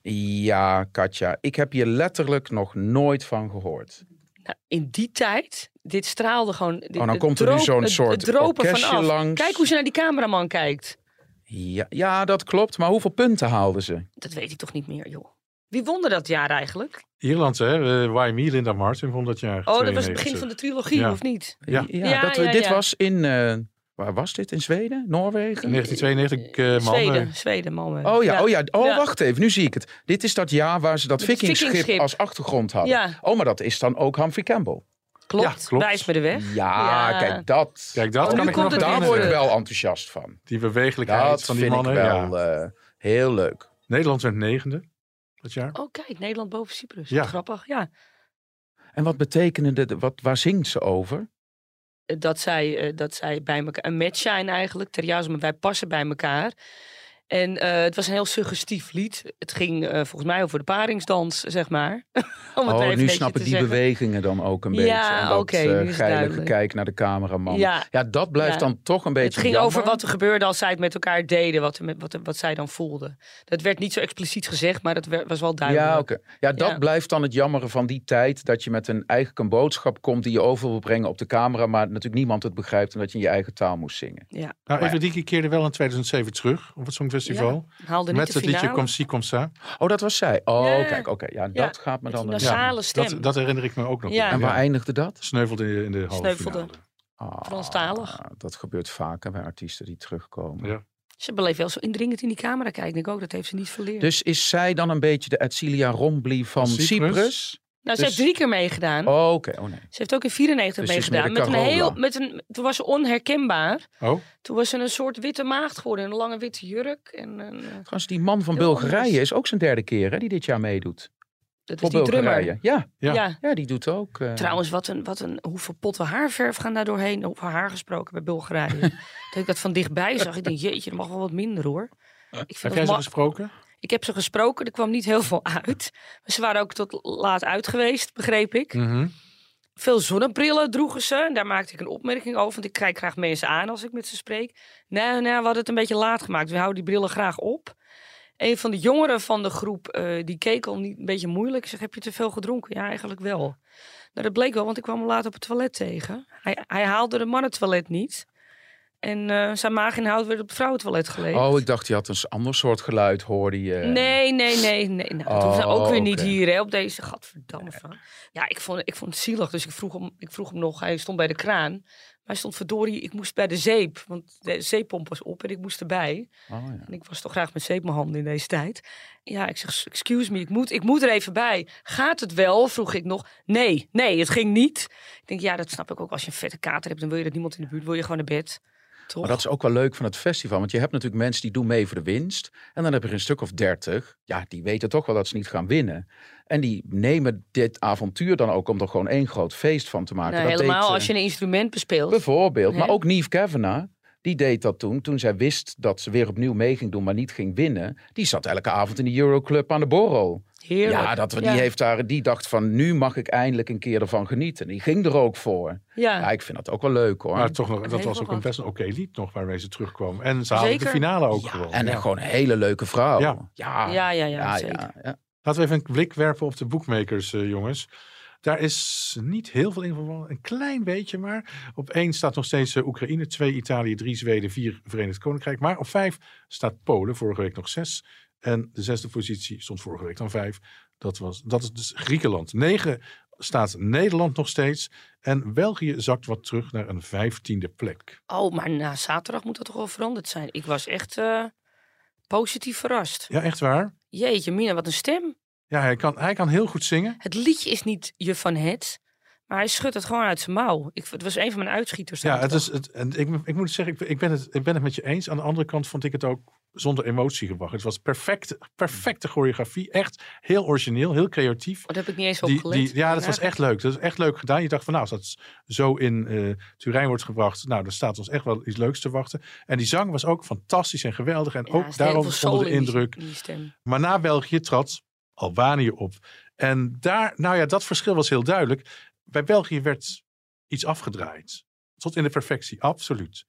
Ja, Katja, ik heb hier letterlijk nog nooit van gehoord. Nou, in die tijd, dit straalde gewoon. Dit, Oh, dan het komt er nu zo'n soort het vanaf. langs. Kijk hoe ze naar die cameraman kijkt. Ja, ja, dat klopt. Maar hoeveel punten haalden ze? Dat weet ik toch niet meer, joh. Wie won er dat jaar eigenlijk? Ierland, hè? Uh, Why Me, Linda Martin, 100 jaar. Oh, dat was het begin van de trilogie, Ja. of niet? Ja. Ja, dat, ja, dit ja. was in... eh, waar was dit? In Zweden? Noorwegen? 1992, eh man. Zweden, eh, Zweden, man. Oh ja, oh ja. Oh, Ja. wacht even. Nu zie ik het. Dit is dat jaar waar ze dat vikingschip als achtergrond hadden. Ja. Oh, maar dat is dan ook Humphrey Campbell. Klopt, Ja, klopt. wijs me de weg. Ja, Ja. kijk, dat. Kijk, dat Oh, kan ik nog Daar word ik wel enthousiast van. Die bewegelijkheid Dat van die vind mannen. ik ja. wel eh, heel leuk. Nederland werd negende dat jaar. Oh, kijk, Nederland boven Cyprus. Ja. Grappig, ja. En wat betekende de, wat, waar zingt ze over? Dat zij, eh, dat zij bij elkaar, een match zijn eigenlijk. Ter juist, maar wij passen bij elkaar. En eh, het was een heel suggestief lied. Het ging eh, volgens mij over de paringsdans, zeg maar. Om het Oh, even nu snap ik die zeggen. bewegingen dan ook een Ja, beetje. En dat oké, nu is het geilige duidelijk. kijk naar de cameraman. Ja, Ja. dat blijft Ja. dan toch een beetje Het ging jammer. over wat er gebeurde als zij het met elkaar deden, wat, met, wat, wat zij dan voelden. Dat werd niet zo expliciet gezegd, maar dat werd- was wel duidelijk. Ja, oké. Ja, dat Ja. blijft dan het jammere van die tijd. Dat je met een eigenlijk een boodschap komt die je over wil brengen op de camera. Maar natuurlijk niemand het begrijpt en dat je in je eigen taal moest zingen. Ja. Nou, Everdiki keerde wel in 2007 terug op het Songfestival. Haalde niet Met de het liedje. Comme si, comme ça. Oh, dat was zij. Oh, Ja. kijk, oké. Ja, Ja, dat gaat me dan... een- nasale stem. Dat, dat herinner ik me ook nog. En waar eindigde dat? Sneuvelde in de halve Sneuvelde. finale. Ah, Franstalig. Dat gebeurt vaker bij artiesten die terugkomen. Ja. Ze bleef wel zo indringend in die camera kijken. Ik denk ook, dat heeft ze niet verleerd. Dus is zij dan een beetje de Edcilia Rombly van Cyprus? Cyprus? Nou, ze dus- heeft drie keer meegedaan. Oh, Oké, oh nee. Ze heeft ook in 94 Dus ze is meer meegedaan. de Met een Carola. heel, met een, toen was ze onherkenbaar. Oh, Toen was ze een soort witte maagd geworden. Een lange witte jurk. En een, eh, Trouwens, die man van Heel Bulgarije anders. is ook zijn derde keer hè, die dit jaar meedoet. dat is Voor die drummer. Bulgarije. Ja, Ja. Ja. ja, die doet ook. eh, Trouwens, wat een, wat een, hoeveel potten haarverf gaan daar doorheen? Over haar gesproken bij Bulgarije. dat ik dat van dichtbij zag. Ik denk, jeetje, dat mag wel wat minder hoor. Ik, vind heb dat jij ze ma- gesproken? Ik heb ze gesproken, er kwam niet heel veel uit. Ze waren ook tot laat uit geweest, begreep ik. Mhm. Veel zonnebrillen droegen ze. En daar maakte ik een opmerking over. Want ik krijg graag mensen aan als ik met ze spreek. Nee, nee, we hadden het een beetje laat gemaakt. We houden die brillen graag op. Een van de jongeren van de groep, eh, die keek al niet een beetje moeilijk. Zeg, heb je te veel gedronken? Ja, eigenlijk wel. Nou, dat bleek wel, want ik kwam hem later op het toilet tegen. Hij, hij haalde de mannentoilet niet. En eh, zijn maaginhoud werd op het vrouwentoilet geleegd. Oh, ik dacht, die had een ander soort geluid, hoorde je. Nee, nee, nee, nee. Nou, dat Oh, ook weer niet hier, hè, op deze gadverdamme van. Ja, ik vond, ik vond het zielig, dus ik vroeg, hem, ik vroeg hem nog. Hij stond bij de kraan. Maar hij stond verdorie, ik moest bij de zeep. Want de zeeppomp was op en ik moest erbij. Oh, ja. En ik was toch graag met zeep mijn handen in deze tijd. Ja, ik zeg, excuse me, ik moet, ik moet er even bij. Gaat het wel? Vroeg ik nog. Nee, nee, het ging niet. Ik denk, ja, dat snap ik ook. Als je een vette kater hebt, dan wil je dat niemand in de buurt. Wil je gewoon naar bed. Toch? Maar dat is ook wel leuk van het festival. Want je hebt natuurlijk mensen die doen mee voor de winst. En dan heb je er een stuk of dertig. Ja, die weten toch wel dat ze niet gaan winnen. En die nemen dit avontuur dan ook om er gewoon één groot feest van te maken. Nou, Dat helemaal deed, eh, als je een instrument bespeelt. Bijvoorbeeld. Maar ook Neve Kavanagh. Die deed dat toen, toen zij wist dat ze weer opnieuw mee ging doen, maar niet ging winnen. Die zat elke avond in de Euroclub aan de borrel. Heerlijk. Ja, dat, die, Ja. heeft daar, die dacht van, nu mag ik eindelijk een keer ervan genieten. Die ging er ook voor. Ja. Ja, ik vind dat ook wel leuk hoor. Maar toch nog, dat was ook een best een oké lied nog waarmee ze terugkwamen. En ze haalden de finale ook Ja, gewoon. en Ja. gewoon een hele leuke vrouw. Ja. Ja, Ja, ja, ja, ja, zeker. ja, ja. Laten we even een blik werpen op de boekmakers, eh, jongens. Daar is niet heel veel info, een klein beetje maar. Op één staat nog steeds eh, Oekraïne, twee Italië, drie Zweden, vier Verenigd Koninkrijk. Maar op vijf staat Polen, vorige week nog zes. En de zesde positie stond vorige week dan vijf. Dat, was, dat is dus Griekenland. Negen staat Nederland nog steeds. En België zakt wat terug naar een vijftiende plek. Oh, maar na zaterdag moet dat toch wel veranderd zijn. Ik was echt eh, positief verrast. Ja, echt waar. Jeetje, Mina, wat een stem. Ja, hij kan, hij kan heel goed zingen. Het liedje is niet je van het, maar hij schudt het gewoon uit zijn mouw. Ik, het was een van mijn uitschieters. Ja, het is, het, en ik, ik moet zeggen, ik, ik, ben het, ik ben het met je eens. Aan de andere kant vond ik het ook zonder emotie gebracht. Het was perfect, perfecte choreografie. Echt heel origineel, heel creatief. Dat heb ik niet eens op gelet. die, ja, dat was echt leuk. Dat is echt leuk gedaan. Je dacht van nou, als dat zo in eh Turijn wordt gebracht, nou, dan staat ons echt wel iets leuks te wachten. En die zang was ook fantastisch en geweldig. En ja, ook daarom onder de indruk. in die stem. Maar na België trad Albanië op. En daar, nou ja, dat verschil was heel duidelijk. Bij België werd iets afgedraaid. Tot in de perfectie, absoluut.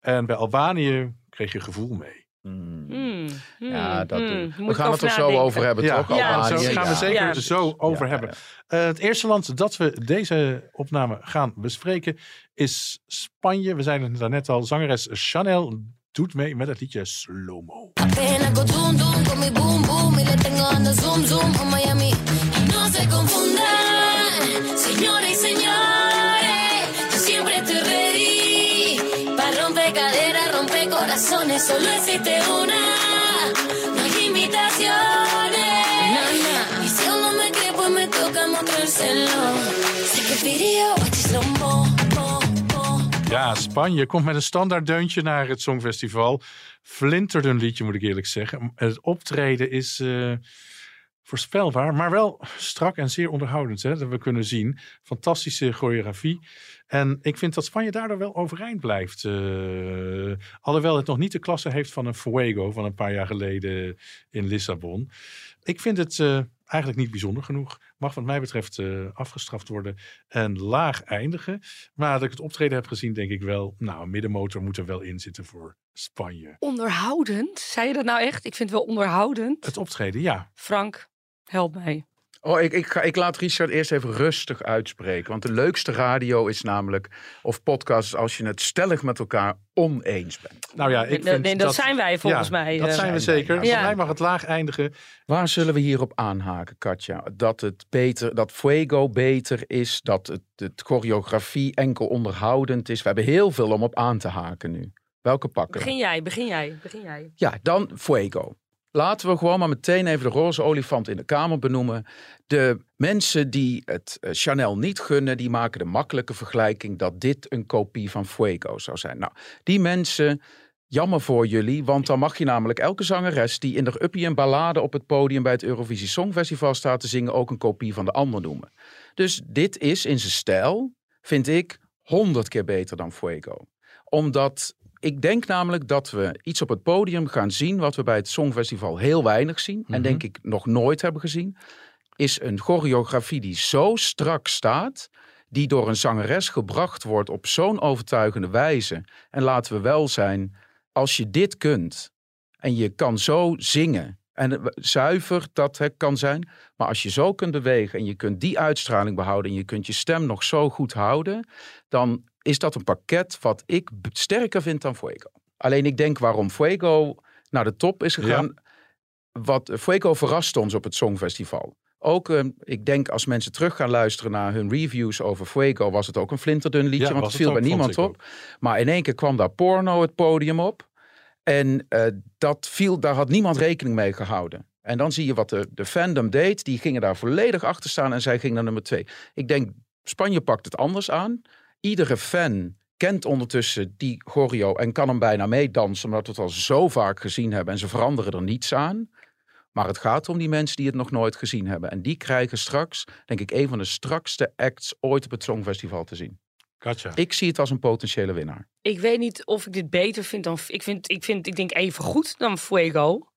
En bij Albanië kreeg je gevoel mee. Hmm. Hmm, Ja, hmm, dat hmm. We gaan het er zo over hebben, Ja, toch? ja, daar Albanië, gaan we ja. zeker Ja. zo over Ja, hebben. ja. Eh, het eerste land dat we deze opname gaan bespreken is Spanje. We zeiden het daarnet al. Zangeres Chanel doet mee met het liedje Slow Mo. Corazones. Solo existe una, no hay imitaciones. Y si aún no me cree, pues me toca mostrárselo. Sé que video, slow mo. Ja, Spanje komt met een standaard deuntje naar het Songfestival. Flinterde een liedje, moet ik eerlijk zeggen. Het optreden is eh, voorspelbaar, maar wel strak en zeer onderhoudend. Hè, dat we kunnen zien. Fantastische choreografie. En ik vind dat Spanje daardoor wel overeind blijft. eh, alhoewel het nog niet de klasse heeft van een Fuego van een paar jaar geleden in Lissabon. Ik vind het eh, eigenlijk niet bijzonder genoeg. Mag wat mij betreft eh, afgestraft worden en laag eindigen. Maar dat ik het optreden heb gezien, denk ik wel, nou, middenmotor moet er wel in zitten voor Spanje. Onderhoudend? Zei je dat nou echt? Ik vind het wel onderhoudend. Het optreden, ja. Frank, help mij. Oh, ik, ik, ga, ik laat Richard eerst even rustig uitspreken. Want de leukste radio is namelijk, of podcast, als je het stellig met elkaar oneens bent. Nou ja, ik Nee, vind nee, dat zijn wij volgens ja, mij, Dat eh. zijn we zeker. ja. Voor Ja. mij mag het laag eindigen. Waar zullen we hierop aanhaken, Katja? Dat het beter, dat Fuego beter is, dat het, het choreografie enkel onderhoudend is. We hebben heel veel om op aan te haken nu. Welke pakken? Begin jij, begin jij, begin jij. Ja, dan Fuego. Laten we gewoon maar meteen even de roze olifant in de kamer benoemen. De mensen die het eh, Chanel niet gunnen, die maken de makkelijke vergelijking dat dit een kopie van Fuego zou zijn. Nou, die mensen, jammer voor jullie, want dan mag je namelijk elke zangeres die in de uppie en ballade op het podium bij het Eurovisie Songfestival staat te zingen ook een kopie van de ander noemen. Dus dit is in zijn stijl, vind ik, honderd keer beter dan Fuego. Omdat ik denk namelijk dat we iets op het podium gaan zien wat we bij het Songfestival heel weinig zien. En denk ik nog nooit hebben gezien. Is een choreografie die zo strak staat. Die door een zangeres gebracht wordt op zo'n overtuigende wijze. En laten we wel zijn, als je dit kunt. En je kan zo zingen. En zuiver dat het kan zijn. Maar als je zo kunt bewegen en je kunt die uitstraling behouden. En je kunt je stem nog zo goed houden. Dan is dat een pakket wat ik sterker vind dan Fuego. Alleen ik denk waarom Fuego naar de top is gegaan. Wat Fuego verraste ons op het Songfestival. Ook, eh, ik denk als mensen terug gaan luisteren naar hun reviews over Fuego, was het ook een flinterdun liedje, Ja, want het viel bij niemand op. Maar in één keer kwam daar porno het podium op. En eh, dat viel, daar had niemand rekening mee gehouden. En dan zie je wat de, de fandom deed. Die gingen daar volledig achter staan en zij ging naar nummer twee. Ik denk, Spanje pakt het anders aan. Iedere fan kent ondertussen die choreo en kan hem bijna meedansen, omdat we het al zo vaak gezien hebben en ze veranderen er niets aan. Maar het gaat om die mensen die het nog nooit gezien hebben. En die krijgen straks, denk ik, een van de strakste acts ooit op het Songfestival te zien. Katja. Ik zie het als een potentiële winnaar. Ik weet niet of ik dit beter vind dan... Ik vind, ik vind, ik denk even goed dan Fuego.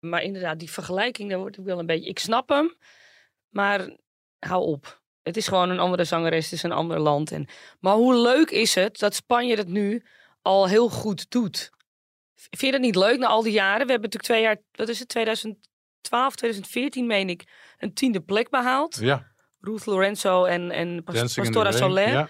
Maar inderdaad, die vergelijking, daar word ik wel een beetje... Ik snap hem, maar hou op. Het is gewoon een andere zangeres, het is een ander land. En, maar hoe leuk is het dat Spanje dat nu al heel goed doet? Vind je dat niet leuk na al die jaren? We hebben natuurlijk twee jaar, wat is het, 2012, 2014 meen ik, een tiende plek behaald. Ja, Ruth Lorenzo en, en Pas- Pastora. Soler. Ja.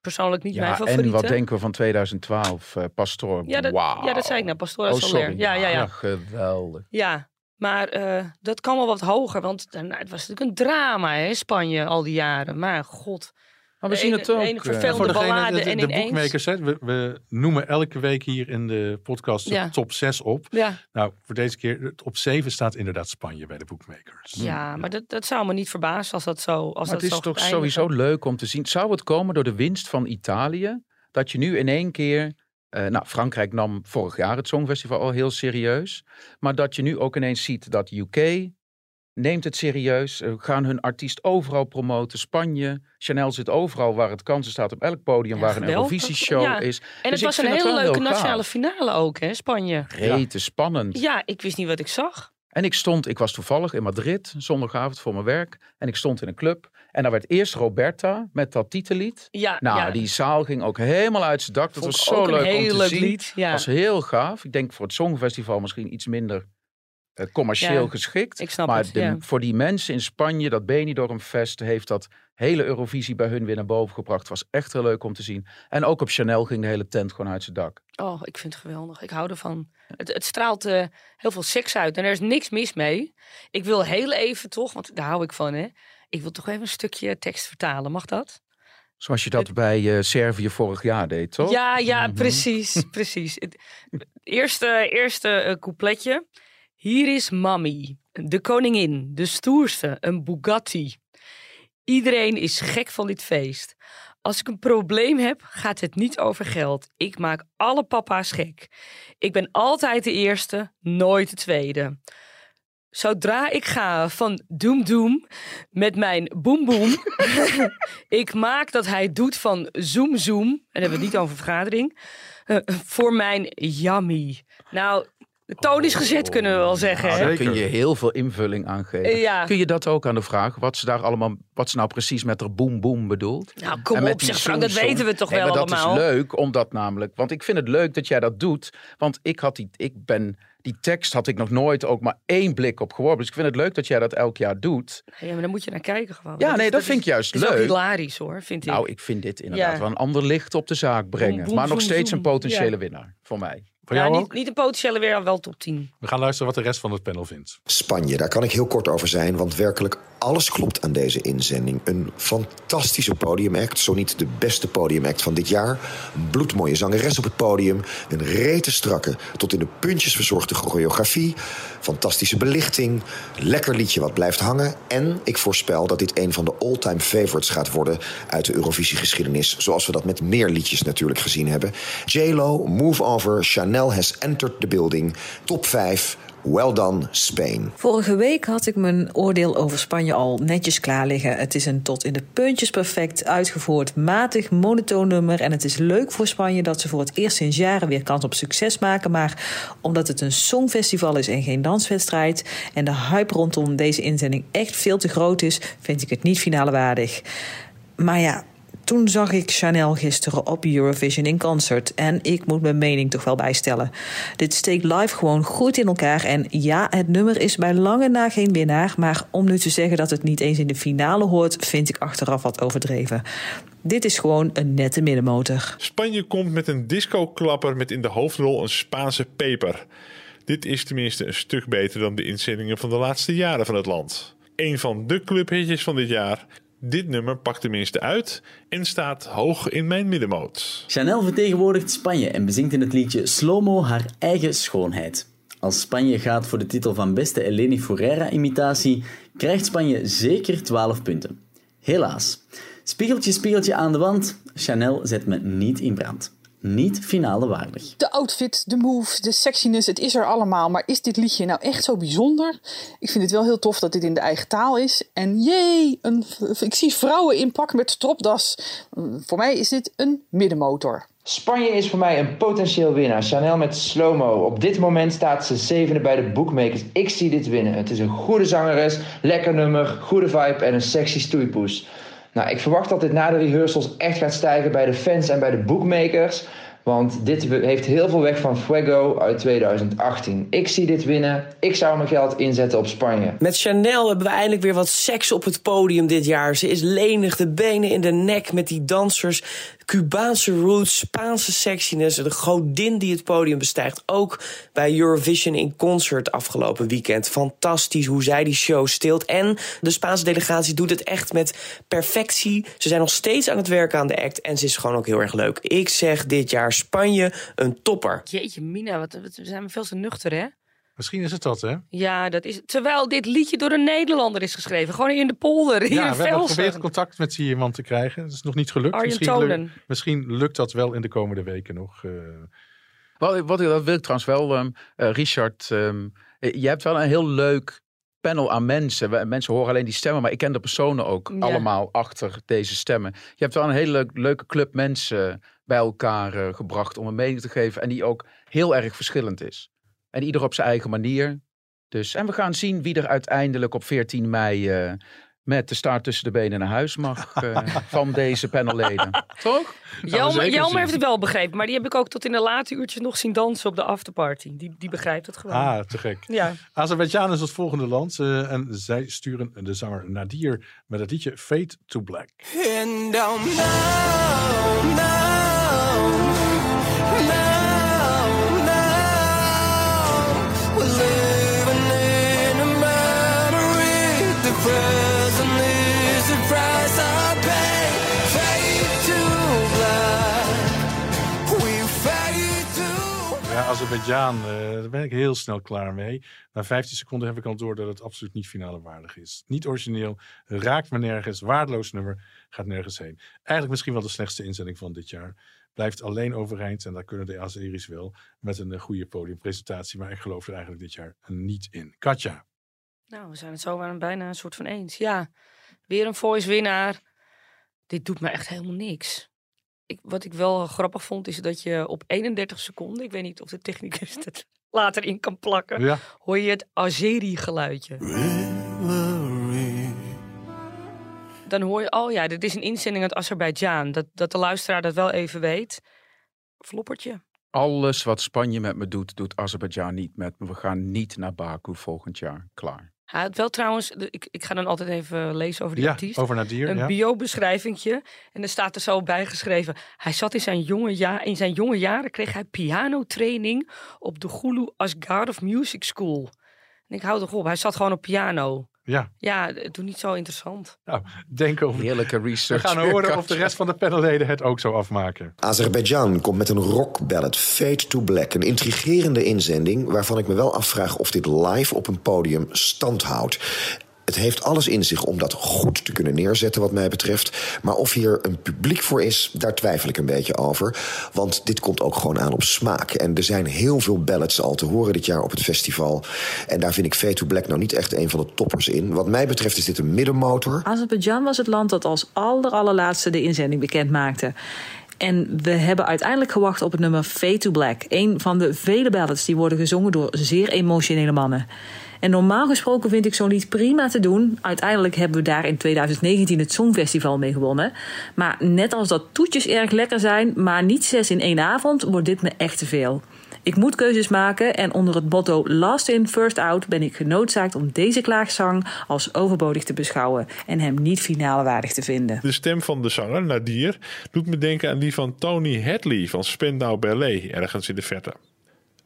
Persoonlijk niet mijn Ja, favoriete. en wat denken we van 2012? eh Pastoor, Ja, dat, wauw. ja, dat zei ik nou, Pastora Oh, Soler. sorry. Ja, ja, ja. geweldig. Ja, maar eh, dat kan wel wat hoger. Want daarna, het was natuurlijk een drama, hè, Spanje, al die jaren. Maar god. Maar we De zien het ook. eh, vervelende Voor degene, ballade de, de, en de boekmakers, hè, we, we noemen elke week hier in de podcast de top 6 op. Ja, Nou, voor deze keer, op 7 staat inderdaad Spanje bij de boekmakers. ja maar dat, dat zou me niet verbazen als dat zo als Maar dat het is zo toch sowieso leuk om te zien. Zou het komen door de winst van Italië? Dat je nu in één keer. Eh, nou, Frankrijk nam vorig jaar het Songfestival al heel serieus. Maar dat je nu ook ineens ziet dat UK neemt het serieus. eh, gaan hun artiest overal promoten. Spanje, Chanel zit overal waar het kansen staat op elk podium Ja, waar een. Eurovisie-show Ja. is. En Dus het was een hele leuke gaaf. nationale finale ook, hè, Spanje. Rete spannend. Ja, ik wist niet wat ik zag. En ik stond, ik was toevallig in Madrid, zondagavond voor mijn werk. En ik stond in een club. En daar werd eerst Roberta met dat titellied. Ja, Nou, ja. die zaal ging ook helemaal uit zijn dak. Dat Vond was zo ook een leuk om te leuk zien. lied. Ja. was heel gaaf. Ik denk voor het Songfestival misschien iets minder eh, commercieel Ja, geschikt. ik snap maar het, de- ja. voor die mensen in Spanje, dat Benidorm Fest heeft dat hele Eurovisie bij hun weer naar boven gebracht. Was echt heel leuk om te zien. En ook op Chanel ging de hele tent gewoon uit zijn dak. Oh, ik vind het geweldig. Ik hou ervan. Het, het straalt eh, heel veel seks uit en er is niks mis mee. Ik wil heel even toch, want daar hou ik van hè. Ik wil toch even een stukje tekst vertalen. Mag dat? Zoals je dat bij eh, Servië vorig jaar deed, toch? Ja, ja, precies, precies. Het eerste, eerste eh, coupletje. Hier is Mami, de koningin, de stoerste, een Bugatti. Iedereen is gek van dit feest. Als ik een probleem heb, gaat het niet over geld. Ik maak alle papa's gek. Ik ben altijd de eerste, nooit de tweede. Zodra ik ga van doem doem met mijn boem boem, ik maak dat hij doet van zoom zoom, en dan hebben we het niet over vergadering, eh, voor mijn yummy. Nou, de toon is gezet, kunnen we wel zeggen. Nou, hè? daar kun je heel veel invulling aan geven. Ja. Kun je dat ook aan de vraag, wat ze daar allemaal, wat ze nou precies met er boem boem bedoelt? Nou, kom En op, zeg Frank, dat weten we toch Nee, wel maar allemaal. Dat is leuk, omdat namelijk, want ik vind het leuk dat jij dat doet, want ik had die, ik ben, die tekst had ik nog nooit ook maar één blik op geworpen. Dus ik vind het leuk dat jij dat elk jaar doet. Ja, maar dan moet je naar kijken gewoon. Ja, nee, is- dat is- vind ik juist is ook leuk. hilarisch hoor, vind ik. Nou, ik vind dit inderdaad Ja. wel een ander licht op de zaak brengen. boem, maar nog steeds een potentiële Ja. winnaar voor mij. Van Ja, jou niet, ook? niet een potentiële weer, wel top 10. We gaan luisteren wat de rest van het panel vindt. Spanje, daar kan ik heel kort over zijn, want werkelijk alles klopt aan deze inzending. Een fantastische podiumact, zo niet de beste podiumact van dit jaar. Een bloedmooie zangeres op het podium, een rete strakke, tot in de puntjes verzorgde choreografie, fantastische belichting, lekker liedje wat blijft hangen. En ik voorspel dat dit een van de all-time favorites gaat worden uit de Eurovisiegeschiedenis, zoals we dat met meer liedjes natuurlijk gezien hebben. J-Lo, Move Over, Chanel has entered the building, top 5. Well done, Spain. Vorige week had ik mijn oordeel over Spanje al netjes klaar liggen. Het is een tot in de puntjes perfect uitgevoerd, matig, monotoon nummer. En het is leuk voor Spanje dat ze voor het eerst sinds jaren weer kans op succes maken. Maar omdat het een songfestival is en geen danswedstrijd. en de hype rondom deze inzending echt veel te groot is, vind ik het niet finale waardig. Maar ja. Toen zag ik Chanel gisteren op Eurovision in concert en ik moet mijn mening toch wel bijstellen. Dit steekt live gewoon goed in elkaar en ja, het nummer is bij lange na geen winnaar, maar om nu te zeggen dat het niet eens in de finale hoort, vind ik achteraf wat overdreven. Dit is gewoon een nette middenmotor. Spanje komt met een disco-klapper met in de hoofdrol een Spaanse peper. Dit is tenminste een stuk beter dan de inzendingen van de laatste jaren van het land. Een van de clubhitjes van dit jaar. Dit nummer pakt tenminste uit en staat hoog in mijn middenmoot. Chanel vertegenwoordigt Spanje en bezingt in het liedje Slow-Mo haar eigen schoonheid. Als Spanje gaat voor de titel van beste Eleni Foureira-imitatie, krijgt Spanje zeker 12 punten. Helaas. Spiegeltje, spiegeltje aan de wand, Chanel zet me niet in brand. Niet finale waardig. De outfit, de moves, de sexiness, het is er allemaal. Maar is dit liedje nou echt zo bijzonder? Ik vind het wel heel tof dat dit in de eigen taal is. En jee, een, ik zie vrouwen in pak met stropdas. Voor mij is dit een middenmotor. Spanje is voor mij een potentieel winnaar. Chanel met slow-mo. Op dit moment staat ze zevende bij de bookmakers. Ik zie dit winnen. Het is een goede zangeres, lekker nummer, goede vibe en een sexy stoeipoes. Nou, ik verwacht dat dit na de rehearsals echt gaat stijgen bij de fans en bij de bookmakers. Want dit heeft heel veel weg van Fuego uit 2018. Ik zie dit winnen. Ik zou mijn geld inzetten op Spanje. Met Chanel hebben we eindelijk weer wat seks op het podium dit jaar. Ze is lenig, de benen in de nek met die dansers. Cubaanse roots, Spaanse sexiness. De godin die het podium bestijgt. Ook bij Eurovision in concert afgelopen weekend. Fantastisch hoe zij die show stilt. En de Spaanse delegatie doet het echt met perfectie. Ze zijn nog steeds aan het werken aan de act. En ze is gewoon ook heel erg leuk. Ik zeg dit jaar Spanje een topper. Jeetje, Mina, wat, wat- we zijn veel te nuchter, hè? Misschien is het dat, hè? Ja, dat is Terwijl dit liedje door een Nederlander is geschreven. Gewoon in de polder, hier Ja, in we hebben geprobeerd contact met die iemand te krijgen. Dat is nog niet gelukt. Misschien, misschien lukt dat wel in de komende weken nog. eh. Wat, wat, dat wil ik trouwens wel, ehm, eh, Richard. ehm, eh, je hebt wel een heel leuk panel aan mensen. Mensen horen alleen die stemmen, maar ik ken de personen ook Ja. allemaal achter deze stemmen. Je hebt wel een hele leuk- leuke club mensen bij elkaar eh, gebracht om een mening te geven. En die ook heel erg verschillend is. En ieder op zijn eigen manier. Dus, en we gaan zien wie er uiteindelijk op 14 mei eh, met de staart tussen de benen naar huis mag eh, van deze panelleden. Toch? Jelmer, Jelmer heeft het wel begrepen, maar die heb ik ook tot in de late uurtjes nog zien dansen op de afterparty. Die, die begrijpt het gewoon. Ah, te gek. Ja. Azerbeidzjan is het volgende land. eh, en zij sturen de zanger Nadir met het liedje Fade to Black. And to Ja, Azerbeidzjan, eh, daar ben ik heel snel klaar mee. Na 15 seconden heb ik al door dat het absoluut niet finale waardig is. Niet origineel, raakt me nergens, waardeloos nummer, gaat nergens heen. Eigenlijk misschien wel de slechtste inzending van dit jaar. Blijft alleen overeind en daar kunnen de Azeris wel met een eh, goede podiumpresentatie. Maar ik geloof er eigenlijk dit jaar niet in. Katja. Nou, we zijn het zo aan bijna een soort van eens. Ja, weer een voice winnaar. Dit doet me echt helemaal niks. Ik, wat ik wel grappig vond, is dat je op 31 seconden, ik weet niet of de technicus het later in kan plakken, Ja. hoor je het Azeri-geluidje. Dan hoor je, oh ja, dit is een inzending uit Azerbeidzjan. Dat, dat de luisteraar dat wel even weet. Floppertje. Alles wat Spanje met me doet, doet Azerbeidzjan niet met me. We gaan niet naar Baku volgend jaar. Klaar. Hij had wel trouwens, ik, ik ga dan altijd even lezen over die Ja, artiest. over Nadir, Een ja. bio-beschrijvingje. En er staat er zo bij geschreven. Hij zat in zijn jonge, ja, in zijn jonge jaren, kreeg hij pianotraining op de Gulu Asgard of Music School. En ik hou toch op, hij zat gewoon op piano. Ja. Ja, doe niet zo interessant. Nou, denk over. Heerlijke We research. gaan horen of de rest van de panelleden het ook zo afmaken. Azerbeidzjan komt met een rockballad, Fade to Black. Een intrigerende inzending waarvan ik me wel afvraag of dit live op een podium stand houdt. Het heeft alles in zich om dat goed te kunnen neerzetten, wat mij betreft. Maar of hier een publiek voor is, daar twijfel ik een beetje over. Want dit komt ook gewoon aan op smaak. En er zijn heel veel ballads al te horen dit jaar op het festival. En daar vind ik Fade to Black nou niet echt een van de toppers in. Wat mij betreft is dit een middenmotor. Azerbeidzjan was het land dat als aller, allerlaatste de inzending bekend maakte. En we hebben uiteindelijk gewacht op het nummer Fade to Black. Een van de vele ballads die worden gezongen door zeer emotionele mannen. En normaal gesproken vind ik zo'n lied prima te doen. Uiteindelijk hebben we daar in 2019 het Songfestival mee gewonnen. Maar net als dat toetjes erg lekker zijn, maar niet zes in één avond, wordt dit me echt te veel. Ik moet keuzes maken en onder het motto Last in, First out ben ik genoodzaakt om deze klaagzang als overbodig te beschouwen en hem niet finale waardig te vinden. De stem van de zanger, Nadir, doet me denken aan die van Tony Hadley van Spandau Ballet, ergens in de verte.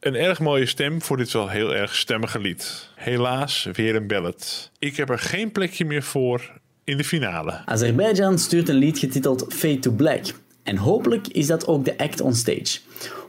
Een erg mooie stem voor dit wel heel erg stemmige lied. Helaas weer een ballad. Ik heb er geen plekje meer voor in de finale. Azerbeidzjan stuurt een lied getiteld Fade to Black. En hopelijk is dat ook de act on stage.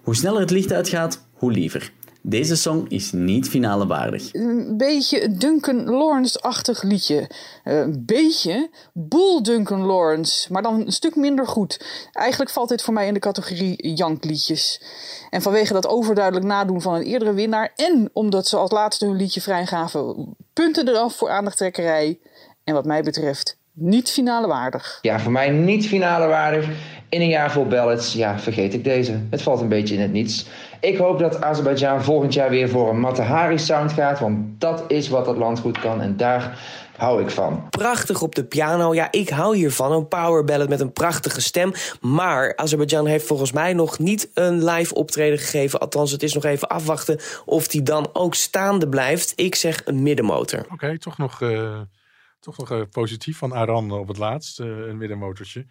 Hoe sneller het licht uitgaat, hoe liever. Deze song is niet finale waardig. Een beetje een Duncan Lawrence-achtig liedje. Eh, Een beetje boel Duncan Lawrence, maar dan een stuk minder goed. Eigenlijk valt dit voor mij in de categorie jankliedjes. En vanwege dat overduidelijk nadoen van een eerdere winnaar... en omdat ze als laatste hun liedje vrijgaven... punten eraf voor aandachttrekkerij. En wat mij betreft niet finale waardig. Ja, voor mij niet finale waardig. In een jaar vol ballads, ja, vergeet ik deze. Het valt een beetje in het niets. Ik hoop dat Azerbeidzjan volgend jaar weer voor een Matahari sound gaat, want dat is wat dat land goed kan en daar hou ik van. Prachtig op de piano. Ja, ik hou hiervan. Een power ballad met een prachtige stem. Maar Azerbeidzjan heeft volgens mij nog niet een live optreden gegeven. Althans, het is nog even afwachten of die dan ook staande blijft. Ik zeg een middenmotor. Oké, toch nog, eh, toch nog eh, positief van Aran op het laatst. eh, een middenmotortje.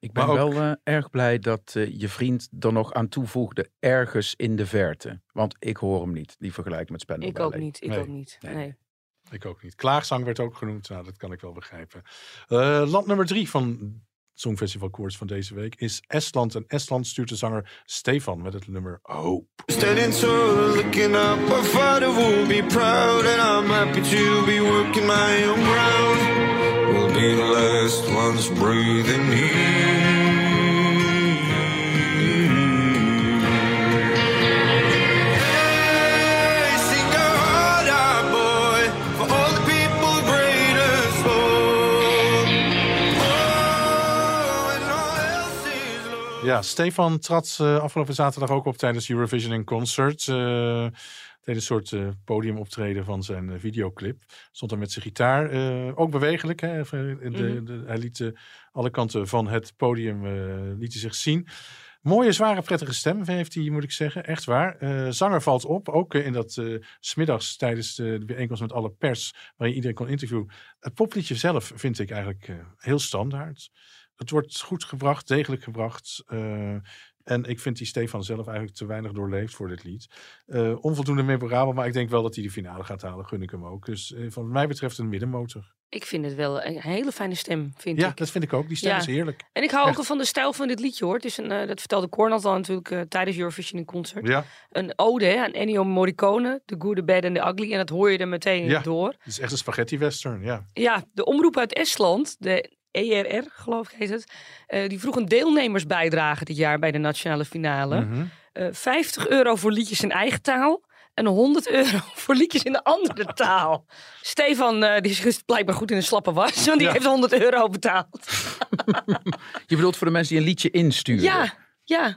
Ik ben ook- wel eh, erg blij dat eh, je vriend er nog aan toevoegde ergens in de verte. Want ik hoor hem niet, die vergelijking met Spandau Ik ook niet, ik Nee. ook niet. Nee. Ik ook niet. Klaagzang werd ook genoemd. Nou, dat kan ik wel begrijpen. Eh, land nummer drie van het Songfestival Koers van deze week is Estland. En Estland stuurt de zanger Stefan met het nummer Hope. Standing tall, looking up, my father will be proud, and I'm happy to be working my own ground. The last ones breathing is Ja, Stefan trad eh, afgelopen zaterdag ook op tijdens Eurovision in Concert. eh deed een soort eh, podiumoptreden van zijn eh, videoclip. Stond er met zijn gitaar. eh, ook bewegelijk. Hè? Eh, de, Mhm. de- hij liet alle kanten van het podium liet hij zich zien. Mooie, zware, prettige stem heeft hij, moet ik zeggen. Echt waar. Zanger valt op. Ook in dat 's smiddags tijdens de bijeenkomst met alle pers. Waarin iedereen kon interviewen. Het popliedje zelf vind ik eigenlijk heel standaard. Het wordt goed gebracht, degelijk gebracht. En ik vind die Stefan zelf eigenlijk te weinig doorleefd voor dit lied. Eh, onvoldoende memorabel, maar ik denk wel dat hij de finale gaat halen. Gun ik hem ook. Dus eh, van mij betreft een middenmotor. Ik vind het wel een hele fijne stem, vind Ja, ik. dat vind ik ook. Die stem Ja. is heerlijk. En ik hou ook Echt. al van de stijl van dit liedje hoor. Het is een, eh, dat vertelde Cornel al natuurlijk eh, tijdens Eurovision in Concert. Ja. Een ode hè, aan Ennio Morricone, The Good, The Bad and The Ugly. En dat hoor je er meteen Ja, door. het is echt een spaghetti western, ja. Ja, de omroep uit Estland, de ERR geloof ik heet het. eh, die vroeg een deelnemersbijdrage dit jaar bij de nationale finale. Eh, 50 euro voor liedjes in eigen taal. En 100 euro voor liedjes in een andere taal. Stefan, eh, die is blijkbaar goed in een slappe was. Want die Ja. heeft 100 euro betaald. Je bedoelt voor de mensen die een liedje insturen? Ja, ja. Dat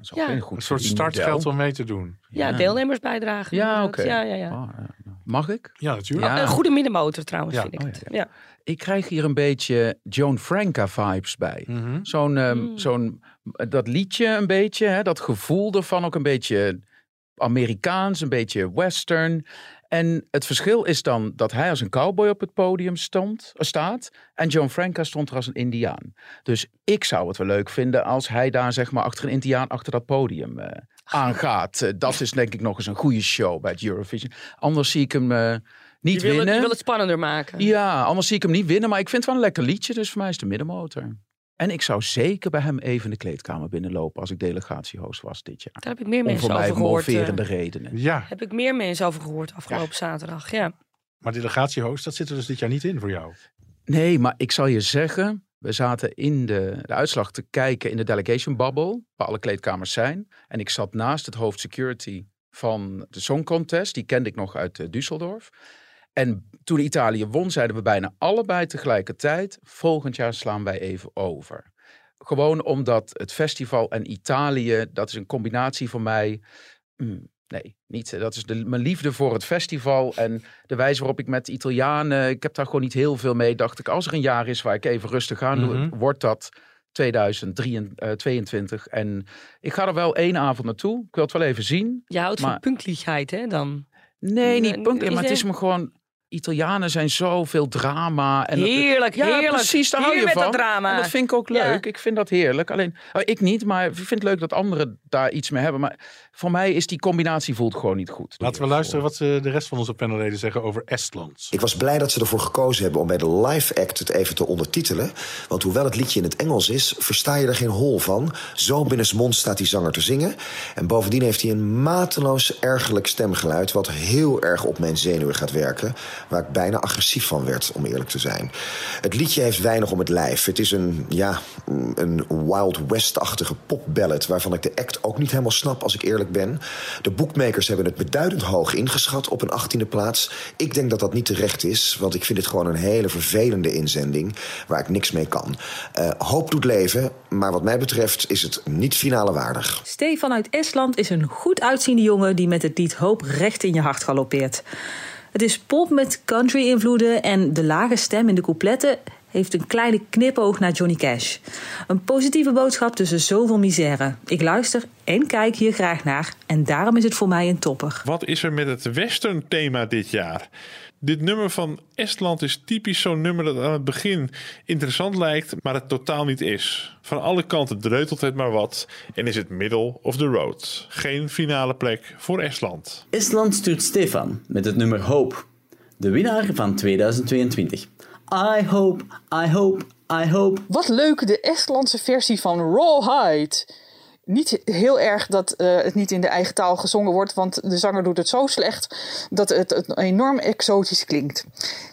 is ook Ja. een goed Een soort startgeld om mee te doen. Ja, deelnemersbijdrage. Ja, oké. Ja, ja, ja. Ah, ja. Mag ik? Ja, natuurlijk. Ja. Een goede middenmotor trouwens, Ja. vind ik Oh, het. Ja. Ik krijg hier een beetje Joan Franca vibes bij. Mhm. Zo'n, ehm, Mm. zo'n, dat liedje een beetje, hè, dat gevoel ervan ook een beetje Amerikaans, een beetje western. En het verschil is dan dat hij als een cowboy op het podium stond, eh, staat. En John Franca stond er als een indiaan. Dus ik zou het wel leuk vinden als hij daar zeg maar achter een indiaan achter dat podium eh, aangaat. Eh, dat is denk ik nog eens een goede show bij het Eurovision. Anders zie ik hem eh, niet je wil, het, winnen. je wil het spannender maken. Ja, anders zie ik hem niet winnen. Maar ik vind het wel een lekker liedje. Dus voor mij is het de middenmotor. En ik zou zeker bij hem even de kleedkamer binnenlopen als ik delegatiehost was dit jaar. Daar heb ik meer Om mensen voor mij over gehoord. moverende eh, redenen. Ja, Heb ik meer mensen over gehoord afgelopen zaterdag. Ja. maar delegatiehost, dat zit er dus dit jaar niet in voor jou. Nee, maar ik zal je zeggen, we zaten in de, de uitslag te kijken in de delegation bubble, waar alle kleedkamers zijn. En ik zat naast het hoofd security van de Song Contest, die kende ik nog uit eh, Düsseldorf. En toen Italië won, zeiden we bijna allebei tegelijkertijd, volgend jaar slaan wij even over. Gewoon omdat het festival en Italië, dat is een combinatie voor mij. mm, nee, niet. Dat is de, mijn liefde voor het festival en de wijze waarop ik met de Italianen, ik heb daar gewoon niet heel veel mee. Dacht ik, als er een jaar is waar ik even rustig aan doe, Mhm. wordt dat 2022. En ik ga er wel één avond naartoe. Ik wil het wel even zien. Je houdt Maar- van punktlichheid, hè, dan? Nee, niet punten, maar het is me gewoon... Italianen zijn zoveel drama. En dat- Heerlijk, ja, heerlijk. precies, daar hou Hier je met van. dat drama. En dat vind ik ook Ja. leuk. Ik vind dat heerlijk. Alleen, oh, ik niet, maar ik vind het leuk dat anderen daar iets mee hebben. Maar voor mij is die combinatie voelt gewoon niet goed. Laten we luisteren wat eh, de rest van onze panelleden zeggen over Estland. Ik was blij dat ze ervoor gekozen hebben om bij de live act het even te ondertitelen. Want hoewel het liedje in het Engels is, versta je er geen hol van. Zo binnensmond staat die zanger te zingen. En bovendien heeft hij een mateloos ergerlijk stemgeluid... wat heel erg op mijn zenuwen gaat werken. Waar ik bijna agressief van werd, om eerlijk te zijn. Het liedje heeft weinig om het lijf. Het is een, ja, een Wild West-achtige popballad... waarvan ik de act ook niet helemaal snap, als ik eerlijk ben. De boekmakers hebben het beduidend hoog ingeschat op een achttiende plaats. Ik denk dat dat niet terecht is, want ik vind het gewoon een hele vervelende inzending... waar ik niks mee kan. Eh, hoop doet leven, maar wat mij betreft is het niet finale waardig. Stefan uit Estland is een goed uitziende jongen die met het lied Hoop recht in je hart galoppeert. Het is pop met country-invloeden en de lage stem in de coupletten heeft een kleine knipoog naar Johnny Cash. Een positieve boodschap tussen zoveel misère. Ik luister en kijk hier graag naar en daarom is het voor mij een topper. Wat is er met het western thema dit jaar? Dit nummer van Estland is typisch zo'n nummer dat aan het begin interessant lijkt, maar het totaal niet is. Van alle kanten dreutelt het maar wat en is het middle of the road. Geen finale plek voor Estland. Estland stuurt Stefan met het nummer Hope. De winnaar van 2022. I hope, I hope, I hope. Wat leuk, de Estlandse versie van Rawhide. Niet heel erg dat eh, het niet in de eigen taal gezongen wordt, want de zanger doet het zo slecht dat het, het enorm exotisch klinkt.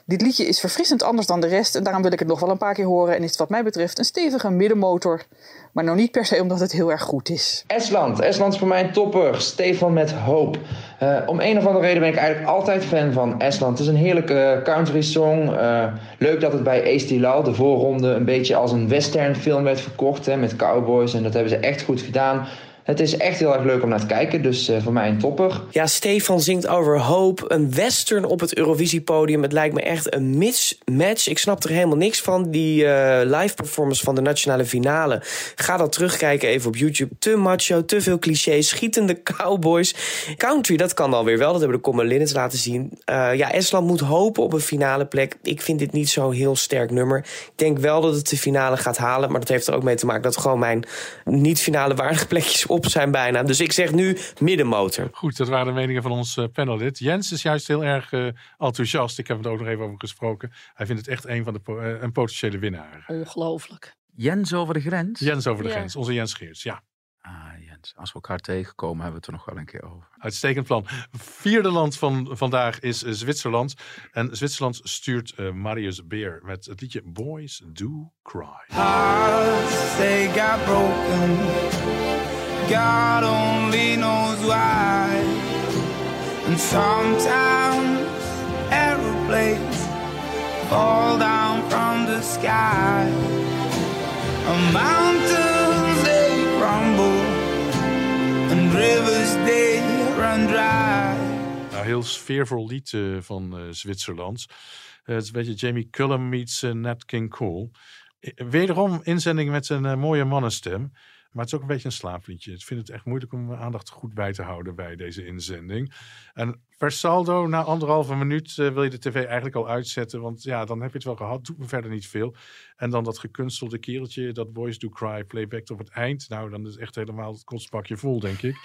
Dit liedje is verfrissend anders dan de rest en daarom wil ik het nog wel een paar keer horen en is het wat mij betreft een stevige middenmotor. Maar nou niet per se omdat het heel erg goed is. Estland. Estland is voor mij een topper. Stefan met hoop. Eh, om een of andere reden ben ik eigenlijk altijd fan van Estland. Het is een heerlijke eh, country song. Eh, leuk dat het bij Tilal, de voorronde, een beetje als een western film werd verkocht. Hè, met cowboys. En dat hebben ze echt goed gedaan. Het is echt heel erg leuk om naar te kijken. Dus eh, voor mij een topper. Ja, Stefan zingt over hoop. Een western op het Eurovisiepodium. Het lijkt me echt een mismatch. Ik snap er helemaal niks van. Die eh, live performance van de nationale finale. Ga dat terugkijken even op YouTube. Te macho, te veel clichés. Schietende cowboys. Country, dat kan alweer wel. Dat hebben de Common laten zien. Eh, ja, Estland moet hopen op een finale plek. Ik vind dit niet zo'n heel sterk nummer. Ik denk wel dat het de finale gaat halen. Maar dat heeft er ook mee te maken dat gewoon mijn niet-finale waardige plekjes op zijn bijna. Dus ik zeg nu middenmotor. Goed, dat waren de meningen van ons eh, panelid. Jens is juist heel erg eh, enthousiast. Ik heb het ook nog even over gesproken. Hij vindt het echt een van de po- eh, een potentiële winnaar. Ongelooflijk. Jens over de grens? Jens over de Ja. grens. Onze Jens Geerts, ja. Ah, Jens. Als we elkaar tegenkomen, hebben we het er nog wel een keer over. Uitstekend plan. Vierde land van vandaag is Zwitserland. En Zwitserland stuurt Marius Beer met het liedje Boys Do Cry. Hearts, they got broken. God only knows why. And sometimes aeroplanes fall down from the sky. And mountains they crumble. And rivers they run dry. Nou, heel sfeervol lied eh, van eh, Zwitserland. Eh, het is een beetje Jamie Cullum meets Nat King Cole. Wederom inzending met eh, mooie mannenstem. Maar het is ook een beetje een slaafliedje. Ik vind het echt moeilijk om mijn aandacht goed bij te houden bij deze inzending. En per saldo, na anderhalve minuut eh, wil je de tv eigenlijk al uitzetten. Want ja, dan heb je het wel gehad. Doet me verder niet veel. En dan dat gekunstelde kereltje, dat Boys Do Cry playback op het eind. Nou, dan is echt helemaal het kostbakje vol, denk ik.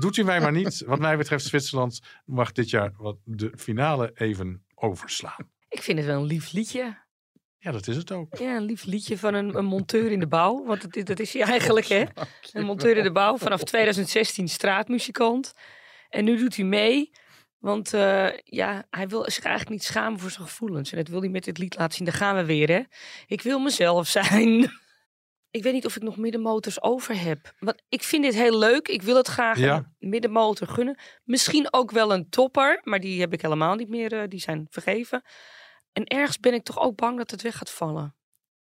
Doet u mij maar niet. Wat mij betreft, Zwitserland mag dit jaar wat de finale even overslaan. Ik vind het wel een lief liedje. Ja, dat is het ook. Ja, een lief liedje van een, een monteur in de bouw. Want dat, is- dat is hij eigenlijk, hè? Een monteur in de bouw. Vanaf 2016 straatmuzikant. En nu doet hij mee. Want eh, ja, hij wil zich eigenlijk niet schamen voor zijn gevoelens. En dat wil hij met dit lied laten zien. Daar gaan we weer, hè? Ik wil mezelf zijn. Ik weet niet of ik nog middenmotors over heb. Want ik vind dit heel leuk. Ik wil het graag Ja. een middenmotor gunnen. Misschien ook wel een topper. Maar die heb ik helemaal niet meer. eh, die zijn vergeven. En ergens ben ik toch ook bang dat het weg gaat vallen.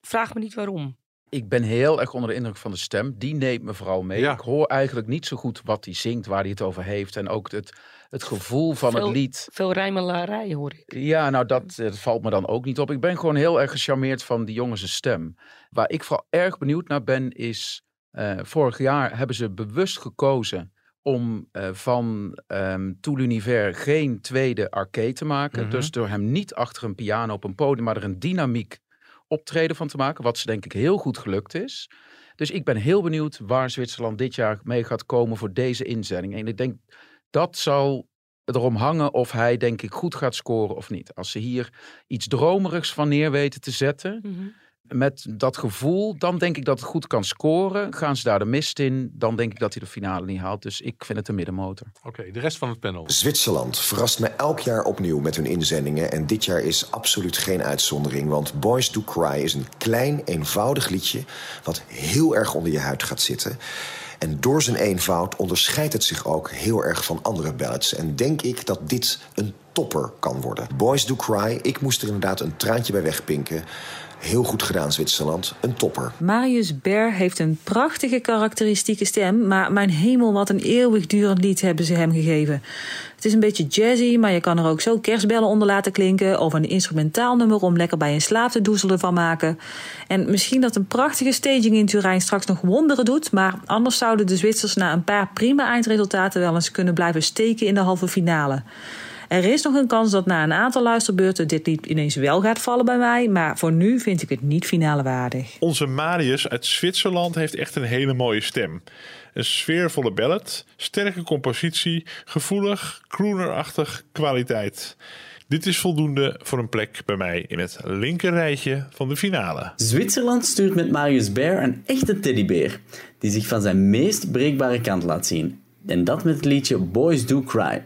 Vraag me niet waarom. Ik ben heel erg onder de indruk van de stem. Die neemt me vooral mee. Ik hoor eigenlijk niet zo goed wat hij zingt, waar hij het over heeft. En ook het, het gevoel van veel, het lied. Veel rijmelarij hoor ik. Ja, nou dat, dat valt me dan ook niet op. Ik ben gewoon heel erg gecharmeerd van die jongens stem. Waar ik vooral erg benieuwd naar ben is... eh, vorig jaar hebben ze bewust gekozen om eh, van ehm Tout l'Univers geen tweede arcade te maken. Mhm. Dus door hem niet achter een piano op een podium, maar er een dynamiek optreden van te maken. Wat ze denk ik heel goed gelukt is. Dus ik ben heel benieuwd waar Zwitserland dit jaar mee gaat komen voor deze inzending. En ik denk dat zal erom hangen of hij denk ik goed gaat scoren of niet. Als ze hier iets dromerigs van neer weten te zetten. Met dat gevoel, dan denk ik dat het goed kan scoren. Gaan ze daar de mist in, dan denk ik dat hij de finale niet haalt. Dus ik vind het een middenmotor. Oké, de rest van het panel. Zwitserland verrast me elk jaar opnieuw met hun inzendingen. En dit jaar is absoluut geen uitzondering. Want Boys Do Cry is een klein, eenvoudig liedje. wat heel erg onder je huid gaat zitten. En door zijn eenvoud onderscheidt het zich ook heel erg van andere ballads. En denk ik dat dit een topper kan worden. Boys Do Cry, ik moest er inderdaad een traantje bij wegpinken. Heel goed gedaan, Zwitserland. Een topper. Marius Ber heeft een prachtige karakteristieke stem, maar mijn hemel, wat een eeuwigdurend lied hebben ze hem gegeven. Het is een beetje jazzy, maar je kan er ook zo kerstbellen onder laten klinken of een instrumentaal nummer om lekker bij een slaap te doezelen van maken. En misschien dat een prachtige staging in Turijn straks nog wonderen doet, maar anders zouden de Zwitsers na een paar prima eindresultaten wel eens kunnen blijven steken in de halve finale. Er is nog een kans dat na een aantal luisterbeurten dit lied ineens wel gaat vallen bij mij, maar voor nu vind ik het niet finale waardig. Onze Marius uit Zwitserland heeft echt een hele mooie stem. Een sfeervolle ballad, sterke compositie, gevoelig, croonerachtig kwaliteit. Dit is voldoende voor een plek bij mij in het linkerrijtje van de finale. Zwitserland stuurt met Marius Bear een echte teddybeer, die zich van zijn meest breekbare kant laat zien. En dat met het liedje Boys Do Cry.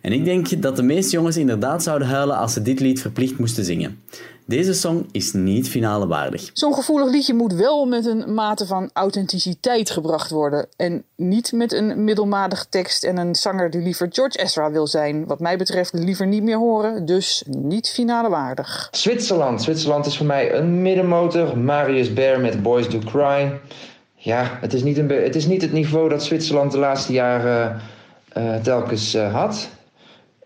En ik denk dat de meeste jongens inderdaad zouden huilen als ze dit lied verplicht moesten zingen. Deze song is niet finale waardig. Zo'n gevoelig liedje moet wel met een mate van authenticiteit gebracht worden. En niet met een middelmatige tekst en een zanger die liever George Ezra wil zijn. Wat mij betreft liever niet meer horen, dus niet finale waardig. Zwitserland. Zwitserland is voor mij een middenmotor. Marius Bear met Boys Do Cry. Ja, het is niet, een het, is niet het niveau dat Zwitserland de laatste jaren eh, telkens eh, had.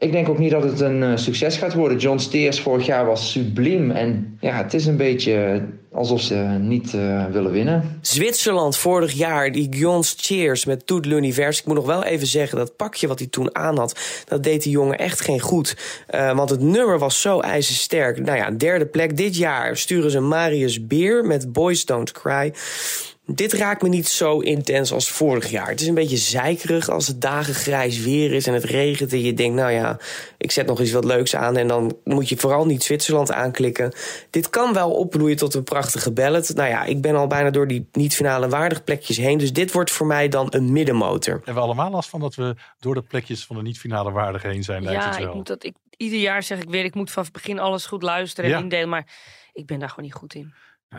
Ik denk ook niet dat het een eh, succes gaat worden. John Steers vorig jaar was subliem. En ja, het is een beetje alsof ze niet eh, willen winnen. Zwitserland vorig jaar, die Guns Cheers met Tout l'Univers. Ik moet nog wel even zeggen, dat pakje wat hij toen aan had... dat deed die jongen echt geen goed. Eh, want het nummer was zo ijzersterk. Nou ja, derde plek dit jaar sturen ze Marius Beer met Boys Don't Cry... Dit raakt me niet zo intens als vorig jaar. Het is een beetje zeikerig als het dagen grijs weer is en het regent. En je denkt, nou ja, ik zet nog eens wat leuks aan. En dan moet je vooral niet Zwitserland aanklikken. Dit kan wel opbloeien tot een prachtige ballad. Nou ja, ik ben al bijna door die niet-finale waardig plekjes heen. Dus dit wordt voor mij dan een middenmotor. Hebben we allemaal last van dat we door de plekjes van de niet-finale waardig heen zijn, lijkt Ja, het wel. ik moet dat, ik, ieder jaar zeg ik weer, ik moet vanaf het begin alles goed luisteren en Ja. indelen. Maar ik ben daar gewoon niet goed in.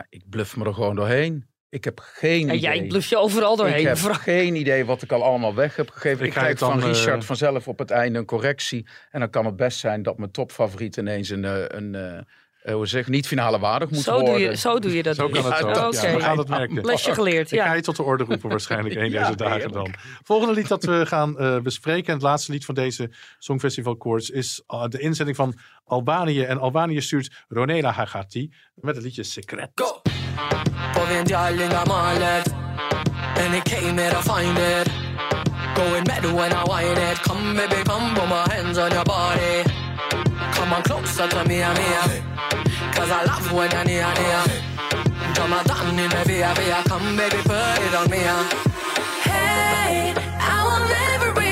ik bluff me er gewoon doorheen. Ik heb geen En idee. jij bluff je overal doorheen. Ik heb geen idee wat ik al allemaal weg heb gegeven. Ik Ik, krijg dan, van Richard eh, vanzelf op het einde een correctie. En dan kan het best zijn dat mijn topfavoriet ineens een, eh, een, eh, eh, hoe zeg, niet finale waardig moet Zo worden. doe, je, zo doe je dat. Zo dus. kan het zo. Oké. Ja, we gaan het merken. Lesje geleerd, Ik ga ja. je tot de orde roepen waarschijnlijk een Ja, deze dagen dan. Volgende lied dat we gaan eh, bespreken. En het laatste lied van deze Songfestival Koorts is uh, de inzending van Albanië. En Albanië stuurt Ronela Hagati met het liedje Secret. Povjen djallin nga malet E Then it came here to find it. Going mad when I whine it. Come, baby, come, put my hands on your body. Come on closer to me, me. Cause I love when you're near, near. Come on, down in the via, via. Come, baby, put it on me. Hey, I will never regret.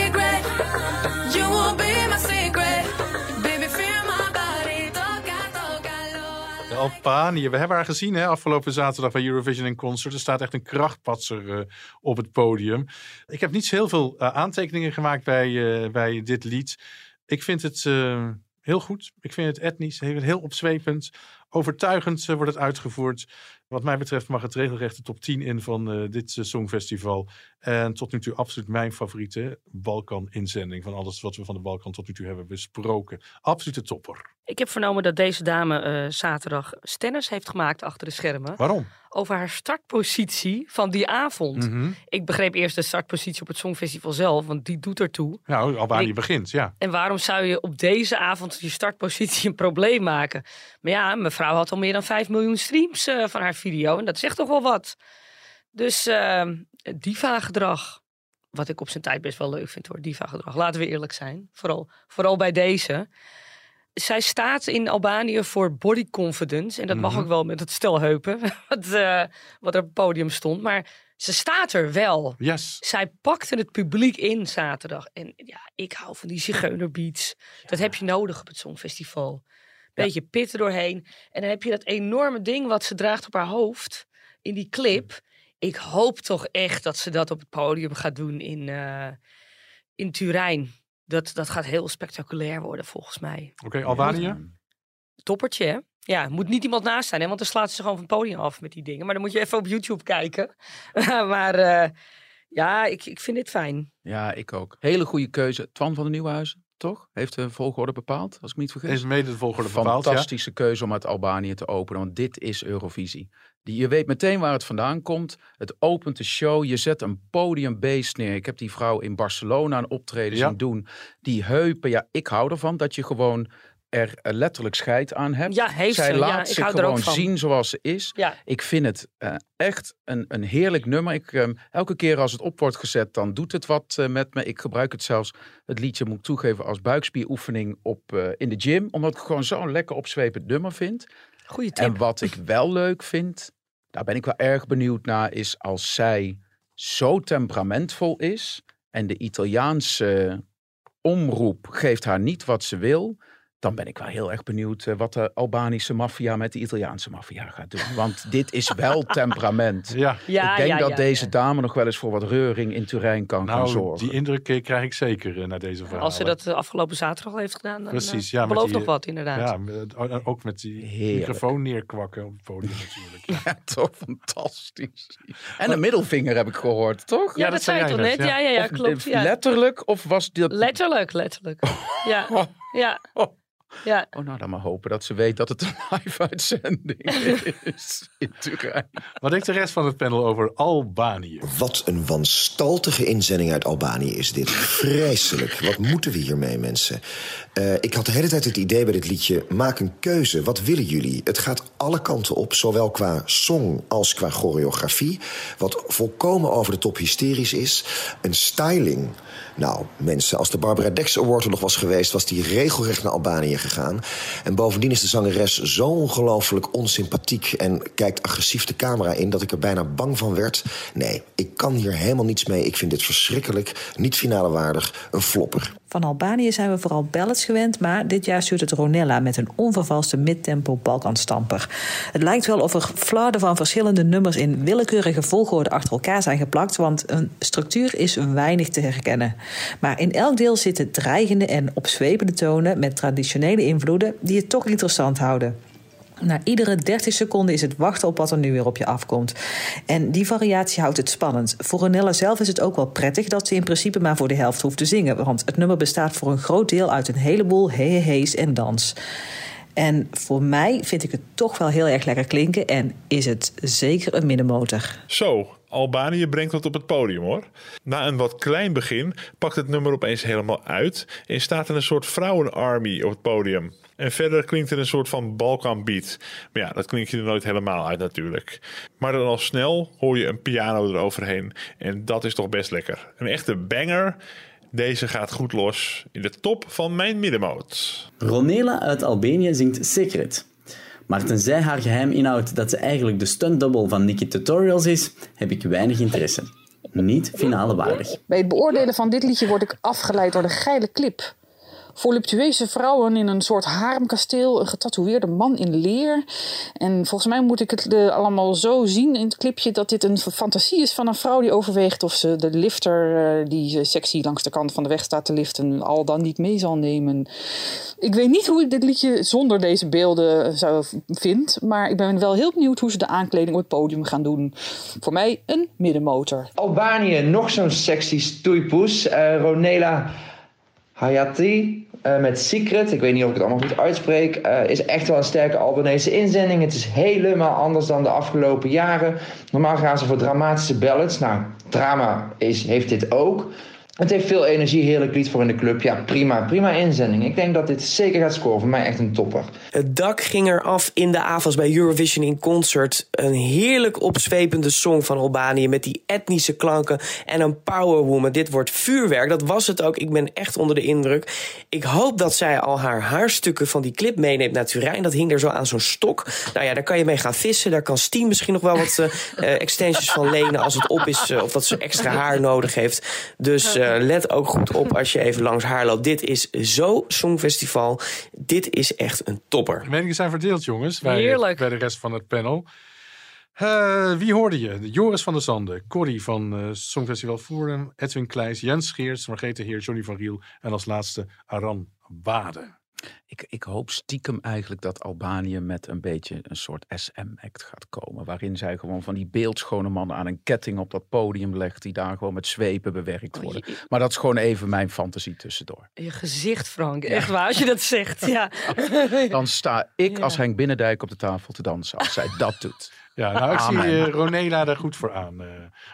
Albanië. We hebben haar gezien hè, afgelopen zaterdag bij Eurovision in Concert. Er staat echt een krachtpatser eh, op het podium. Ik heb niet heel veel eh, aantekeningen gemaakt bij, eh, bij dit lied. Ik vind het heel goed. Ik vind het etnisch, heel, heel opzwepend. Overtuigend eh, wordt het uitgevoerd. Wat mij betreft mag het regelrecht de top 10 in van eh, dit eh, Songfestival. En tot nu toe absoluut mijn favoriete Balkan-inzending. Van alles wat we van de Balkan tot nu toe hebben besproken. Absolute topper. Ik heb vernomen dat deze dame eh, zaterdag stennis heeft gemaakt achter de schermen. Waarom? Over haar startpositie van die avond. Mhm. Ik begreep eerst de startpositie op het Songfestival zelf, want die doet ertoe. Nou, Albanië En ik- begint, ja. En waarom zou je op deze avond je startpositie een probleem maken? Maar ja, mevrouw had al meer dan 5 miljoen streams eh, van haar video. En dat zegt toch wel wat. Dus eh, diva-gedrag. Wat ik op zijn tijd best wel leuk vind hoor, diva-gedrag. Laten we eerlijk zijn. Vooral, vooral bij deze. Zij staat in Albanië voor body confidence. En dat mag Mhm. ook wel met het stel heupen. Wat, eh, wat er op het podium stond. Maar ze staat er wel. Yes. Zij pakte het publiek in zaterdag. En ja, ik hou van die zigeunerbeats. Dat heb je nodig op het Songfestival. Beetje pit er doorheen. En dan heb je dat enorme ding wat ze draagt op haar hoofd. In die clip. Ik hoop toch echt dat ze dat op het podium gaat doen in, eh, in Turijn. Dat, dat gaat heel spectaculair worden volgens mij. Oké, Albanië? Toppertje, hè? Ja, moet niet iemand naast zijn, hè? want dan slaat ze gewoon van het podium af met die dingen. Maar dan moet je even op YouTube kijken. maar eh, ja, ik, ik vind dit fijn. Ja, ik ook. Hele goede keuze. Twan van de Nieuwhuizen, toch? Heeft de volgorde bepaald, als ik me niet vergis. Is mede de volgorde bepaald, ja. Fantastische keuze om uit Albanië te openen, want dit is Eurovisie. Die, je weet meteen waar het vandaan komt. Het opent de show. Je zet een podiumbeest neer. Ik heb die vrouw in Barcelona een optreden Ja. zien doen. Die heupen, ja, ik hou ervan dat je gewoon er eh, letterlijk scheid aan hebt. Ja, heeft Zij ze. Ja, laat ik zich gewoon zien zoals ze is. Ja. Ik vind het eh, echt een, een heerlijk nummer. Ik, ehm, elke keer als het op wordt gezet, dan doet het wat eh, met me. Ik gebruik het zelfs, het liedje moet ik toegeven, als buikspieroefening op, in de gym. Omdat ik gewoon zo'n lekker opzwepend nummer vind. Goeie tip. En wat ik wel leuk vind, daar ben ik wel erg benieuwd naar, is als zij zo temperamentvol is en de Italiaanse omroep geeft haar niet wat ze wil, dan ben ik wel heel erg benieuwd eh, wat de Albanische maffia met de Italiaanse maffia gaat doen. Want dit is wel temperament. Ja. Ja, ik denk ja, dat ja, deze ja. dame nog wel eens voor wat reuring in Turijn kan gaan Nou, zorgen. die indruk eh, krijg ik zeker eh, naar deze verhalen. Als ze dat de afgelopen zaterdag al heeft gedaan, dan Precies, ja. met belooft die, nog wat inderdaad. Ja, met- o- ook met die Heerlijk. microfoon neerkwakken op het podium natuurlijk. Ja. Ja, toch fantastisch. En een middelvinger heb ik gehoord, toch? Ja, dat, zei je toch net? Ja, ja, ja, klopt. Ja. Letterlijk? Of was dit... Letterlijk, letterlijk. Ja, ja. Ja. Oh, nou, dan maar hopen dat ze weet dat het een live uitzending is in Turijn. Wat denkt de rest van het panel over Albanië? Wat een wanstaltige inzending uit Albanië is dit. Vreselijk. Wat moeten we hiermee, mensen? Eh, ik had de hele tijd het idee bij dit liedje... maak een keuze. Wat willen jullie? Het gaat alle kanten op, zowel qua song als qua choreografie. Wat volkomen over de top hysterisch is. Een styling. Nou, mensen, als de Barbara Dex Award er nog was geweest... was die regelrecht naar Albanië gegaan. En bovendien is de zangeres zo ongelooflijk onsympathiek... en kijkt agressief de camera in dat ik er bijna bang van werd. Nee, ik kan hier helemaal niets mee. Ik vind dit verschrikkelijk, niet finale waardig, een flopper. Van Albanië zijn we vooral ballads gewend, maar dit jaar stuurt het Ronella met een onvervalste midtempo Balkanstamper. Het lijkt wel of er flarden van verschillende nummers in willekeurige volgorde achter elkaar zijn geplakt, want een structuur is weinig te herkennen. Maar in elk deel zitten dreigende en opzwepende tonen met traditionele invloeden die het toch interessant houden. Na iedere 30 seconden is het wachten op wat er nu weer op je afkomt. En die variatie houdt het spannend. Voor Ronella zelf is het ook wel prettig dat ze in principe maar voor de helft hoeft te zingen. Want het nummer bestaat voor een groot deel uit een heleboel hehehe's en dans. En voor mij vind ik het toch wel heel erg lekker klinken en is het zeker een middenmotor. Zo, Albanië brengt wat op het podium hoor. Na een wat klein begin pakt het nummer opeens helemaal uit en staat er een soort vrouwenarmy op het podium. En verder klinkt er een soort van Balkan beat. Maar ja, dat klinkt je er nooit helemaal uit natuurlijk. Maar dan al snel hoor je een piano eroverheen. En dat is toch best lekker. Een echte banger. Deze gaat goed los in de top van mijn middenmoot. Ronela uit Albanië zingt Secret. Maar tenzij haar geheim inhoudt dat ze eigenlijk de stuntdouble van Nikki Tutorials is, heb ik weinig interesse. Niet finale waardig. Bij het beoordelen van dit liedje word ik afgeleid door de geile clip. Voluptueuze vrouwen in een soort haremkasteel, een getatoeëerde man in leer. En volgens mij moet ik het eh, allemaal zo zien in het clipje dat dit een fantasie is van een vrouw die overweegt of ze de lifter eh, die eh, sexy langs de kant van de weg staat te liften al dan niet mee zal nemen. Ik weet niet hoe ik dit liedje zonder deze beelden zou vind, maar ik ben wel heel benieuwd hoe ze de aankleding op het podium gaan doen. Voor mij een middenmotor. Albanië, nog zo'n sexy stoeipoes. Eh, Ronela Hayati eh, met Secret. Ik weet niet of ik het allemaal goed uitspreek. eh, is echt wel een sterke Albanese inzending. Het is helemaal anders dan de afgelopen jaren. Normaal gaan ze voor dramatische ballads. Nou, drama is, heeft dit ook. Het heeft veel energie, heerlijk lied voor in de club. Ja, prima, prima inzending. Ik denk dat dit zeker gaat scoren. Voor mij echt een topper. Het dak ging eraf in de avonds bij Eurovision in Concert. Een heerlijk opzwepende song van Albanië met die etnische klanken en een powerwoman. Dit wordt vuurwerk, dat was het ook. Ik ben echt onder de indruk. Ik hoop dat zij al haar haarstukken van die clip meeneemt naar Turijn. Dat hing er zo aan zo'n stok. Nou ja, daar kan je mee gaan vissen. Daar kan Steam misschien nog wel wat eh, eh, extensions van lenen als het op is. eh, of dat ze extra haar nodig heeft. Dus eh, let ook goed op als je even langs haar loopt. Dit is zo Songfestival. Dit is echt een topper. De meningen zijn verdeeld, jongens. Bij, Heerlijk. bij de rest van het panel. Eh, wie hoorde je? Joris van der Zanden, Corrie van eh Songfestival Forum, Edwin Kleijs, Jens Geers, Margrethe Heer, Johnny van Riel en als laatste Aran Wade. Ik, ik hoop stiekem eigenlijk dat Albanië met een beetje een soort SM-act gaat komen. Waarin zij gewoon van die beeldschone mannen aan een ketting op dat podium legt. Die daar gewoon met zwepen bewerkt worden. Maar dat is gewoon even mijn fantasie tussendoor. Je gezicht, Frank. Echt waar, als je dat zegt. Ja. Dan sta ik als. Henk Binnendijk op de tafel te dansen als zij dat doet. Ja, nou, ik zie eh, Ronela er goed voor aan eh,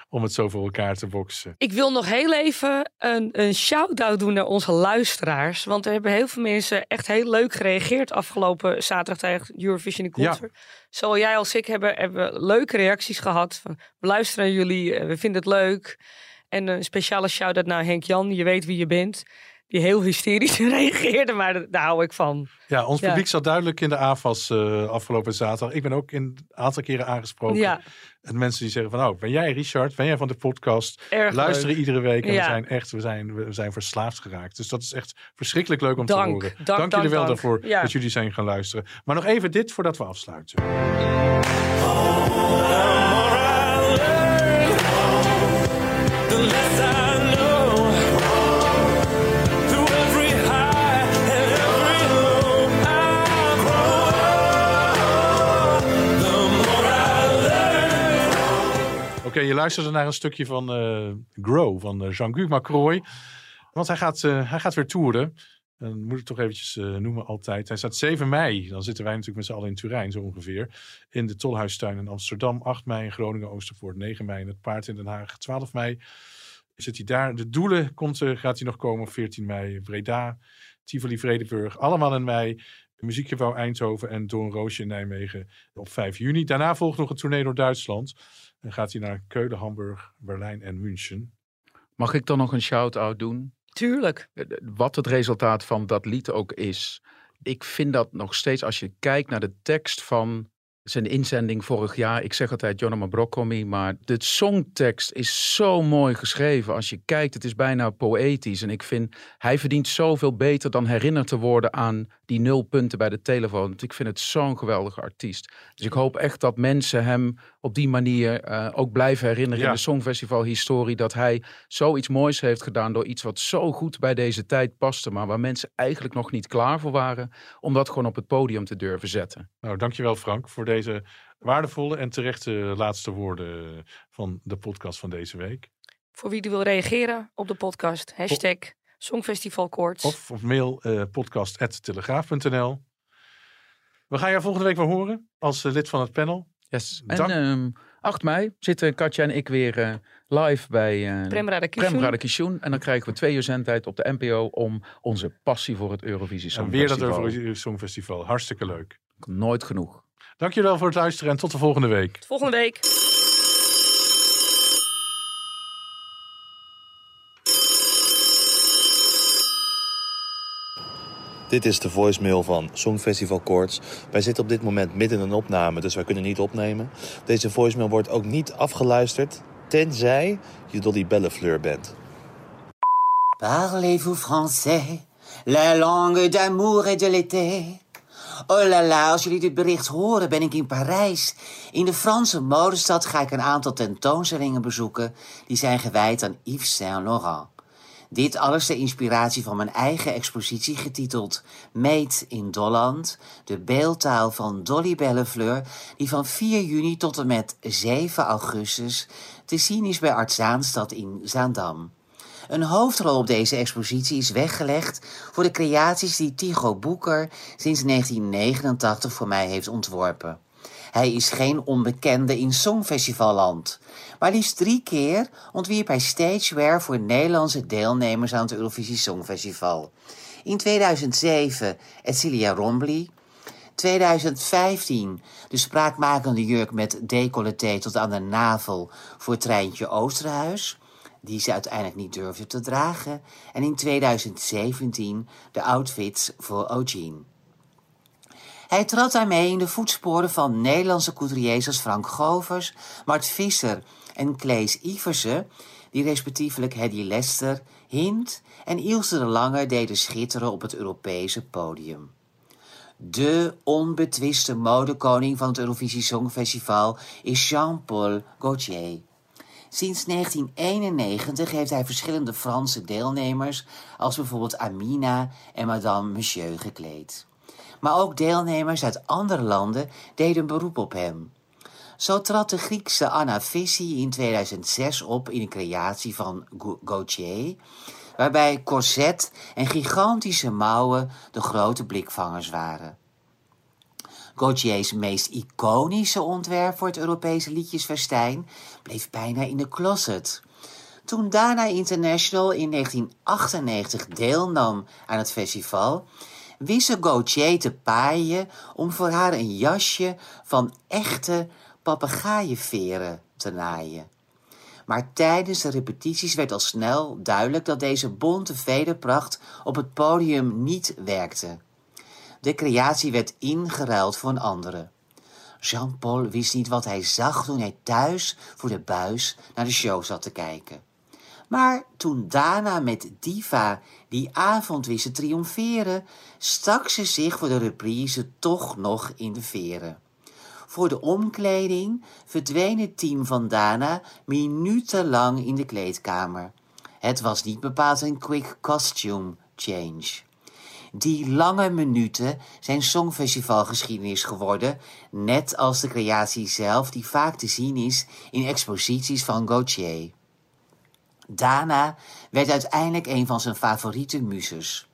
om het zo voor elkaar te boksen. Ik wil nog heel even een, een shout-out doen naar onze luisteraars. Want er hebben heel veel mensen echt heel leuk gereageerd afgelopen zaterdag tijdens Eurovision in Ja. Concert. Zowel jij als ik hebben, hebben leuke reacties gehad. Van, we luisteren naar jullie, eh, we vinden het leuk. En een speciale shout-out naar Henk Jan, je weet wie je bent. Die heel hysterisch reageerde, maar daar- hou ik van. Ja, ons Ja. publiek zat duidelijk in de AFAS eh, afgelopen zaterdag. Ik ben ook een aantal keren aangesproken. Ja. En mensen die zeggen van, oh, ben jij Richard? Ben jij van de podcast? Erg Luisteren leuk. iedere week. En Ja. we zijn echt, we zijn, we zijn verslaafd geraakt. Dus dat is echt verschrikkelijk leuk om te Dank, horen. dank, jullie dank, wel dank. daarvoor Ja. dat jullie zijn gaan luisteren. Maar nog even dit voordat we afsluiten. Oké, je luisterde naar een stukje van eh, Grow van eh, Jean-Guy Macroy. Want hij gaat, eh, hij gaat weer toeren. Dan moet ik toch eventjes noemen altijd. Hij staat 7 mei. Dan zitten wij natuurlijk met z'n allen in Turijn zo ongeveer. In de Tolhuistuin in Amsterdam. 8 mei in Groningen, Oosterpoort. 9 mei in het Paard in Den Haag. 12 mei zit hij daar. De Doelen komt, gaat hij nog komen. 14 mei Breda. Tivoli Vredeburg. Allemaal in mei. Muziekgebouw Eindhoven en Doorn Roosje in Nijmegen op 5 juni. Daarna volgt nog een tournee door Duitsland. Dan gaat hij naar Keulen, Hamburg, Berlijn en München. Mag ik dan nog een shout-out doen? Tuurlijk. Wat het resultaat van dat lied ook is. Ik vind dat nog steeds, als je kijkt naar de tekst van zijn inzending vorig jaar. Ik zeg altijd Jonathan Broccomi, maar de songtekst is zo mooi geschreven. Als je kijkt, het is bijna poëtisch. En ik vind, hij verdient zoveel beter dan herinnerd te worden aan die nul punten bij de telefoon. Want ik vind het zo'n geweldige artiest. Dus ik hoop echt dat mensen hem op die manier eh, ook blijven herinneren Ja. in de Songfestival-historie. Dat hij zoiets moois heeft gedaan door iets wat zo goed bij deze tijd paste. Maar waar mensen eigenlijk nog niet klaar voor waren. Om dat gewoon op het podium te durven zetten. Nou, dankjewel Frank voor deze waardevolle en terechte laatste woorden van de podcast van deze week. Voor wie er wil reageren op de podcast, hashtag Songfestivalkoorts. Of op mail eh podcast.telegraaf.nl. We gaan jou volgende week weer horen als eh, lid van het panel. Yes. En Dank- ehm, 8 mei zitten Katja en ik weer eh, live bij uh, Prem Radakishun. En dan krijgen we twee uur zendtijd op de NPO om onze passie voor het Eurovisie En weer dat Songfestival. Eurovisie Songfestival. Hartstikke leuk. Nooit genoeg. Dankjewel voor het luisteren en tot de volgende week. Volgende week. Dit is de voicemail van Songfestival Koorts. Wij zitten op dit moment midden in een opname, dus wij kunnen niet opnemen. Deze voicemail wordt ook niet afgeluisterd, tenzij je Dolly Bellefleur bent. Parlez-vous français, la langue d'amour et de l'été? Oh la la, als jullie dit bericht horen, ben ik in Parijs. In de Franse modestad ga ik een aantal tentoonstellingen bezoeken... die zijn gewijd aan Yves Saint Laurent. Dit alles de inspiratie van mijn eigen expositie getiteld Meet in Dolland, de beeldtaal van Dolly Bellefleur, die van 4 juni tot en met 7 augustus te zien is bij Art Zaanstad in Zaandam. Een hoofdrol op deze expositie is weggelegd voor de creaties die Tycho Boeker sinds 1989 voor mij heeft ontworpen. Hij is geen onbekende in Songfestivalland. Maar liefst drie keer ontwierp hij stageware voor Nederlandse deelnemers aan het Eurovisie Songfestival. In 2007 Edcilia Rombly. 2015 de spraakmakende jurk met decolleté tot aan de navel voor Treintje Oosterhuis. Die ze uiteindelijk niet durfde te dragen. En in 2017 de outfits voor Eugene. Hij trad daarmee in de voetsporen van Nederlandse couturiers als Frank Govers, Mart Visser en Klees Iversen, die respectievelijk Hedy Lester, Hint en Ilse de Lange deden schitteren op het Europese podium. De onbetwiste modekoning van het Eurovisie Songfestival is Jean-Paul Gaultier. Sinds 1991 heeft hij verschillende Franse deelnemers, als bijvoorbeeld Amina en Madame Monsieur, gekleed. Maar ook deelnemers uit andere landen deden beroep op hem. Zo trad de Griekse Anna Vissi in 2006 op in een creatie van Gautier, waarbij corset en gigantische mouwen de grote blikvangers waren. Gautier's meest iconische ontwerp voor het Europese liedjesfestijn bleef bijna in de closet. Toen Dana International in 1998 deelnam aan het festival, wist ze te paaien om voor haar een jasje van echte papegaaienveren te naaien. Maar tijdens de repetities werd al snel duidelijk dat deze bonte vederpracht op het podium niet werkte. De creatie werd ingeruild voor een andere. Jean-Paul wist niet wat hij zag toen hij thuis voor de buis naar de show zat te kijken. Maar toen Dana met Diva die avond wist te triomferen, stak ze zich voor de reprise toch nog in de veren. Voor de omkleding verdween het team van Dana minutenlang in de kleedkamer. Het was niet bepaald een quick costume change. Die lange minuten zijn songfestivalgeschiedenis geworden, net als de creatie zelf die vaak te zien is in exposities van Gautier. Dana werd uiteindelijk een van zijn favoriete muses.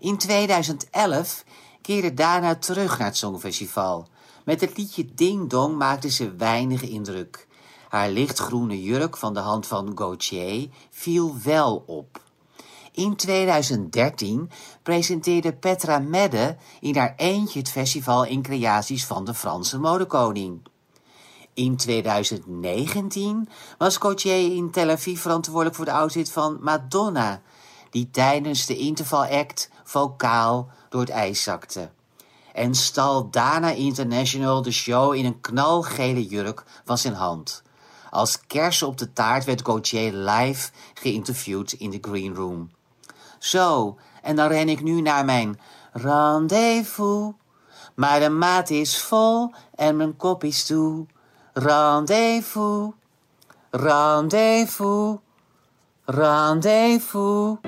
In 2011 keerde Dana terug naar het Songfestival. Met het liedje Ding Dong maakte ze weinig indruk. Haar lichtgroene jurk van de hand van Gautier viel wel op. In 2013 presenteerde Petra Medde in haar eentje het festival in creaties van de Franse modekoning. In 2019 was Gautier in Tel Aviv verantwoordelijk voor de outfit van Madonna, die tijdens de intervalact vocaal door het ijs zakte. En stal Dana International de show in een knalgele jurk van zijn hand. Als kers op de taart werd Gautier live geïnterviewd in de Green Room. Zo, en dan ren ik nu naar mijn rendezvous. Maar de maat is vol en mijn kop is toe. Rendezvous, rendezvous, rendezvous.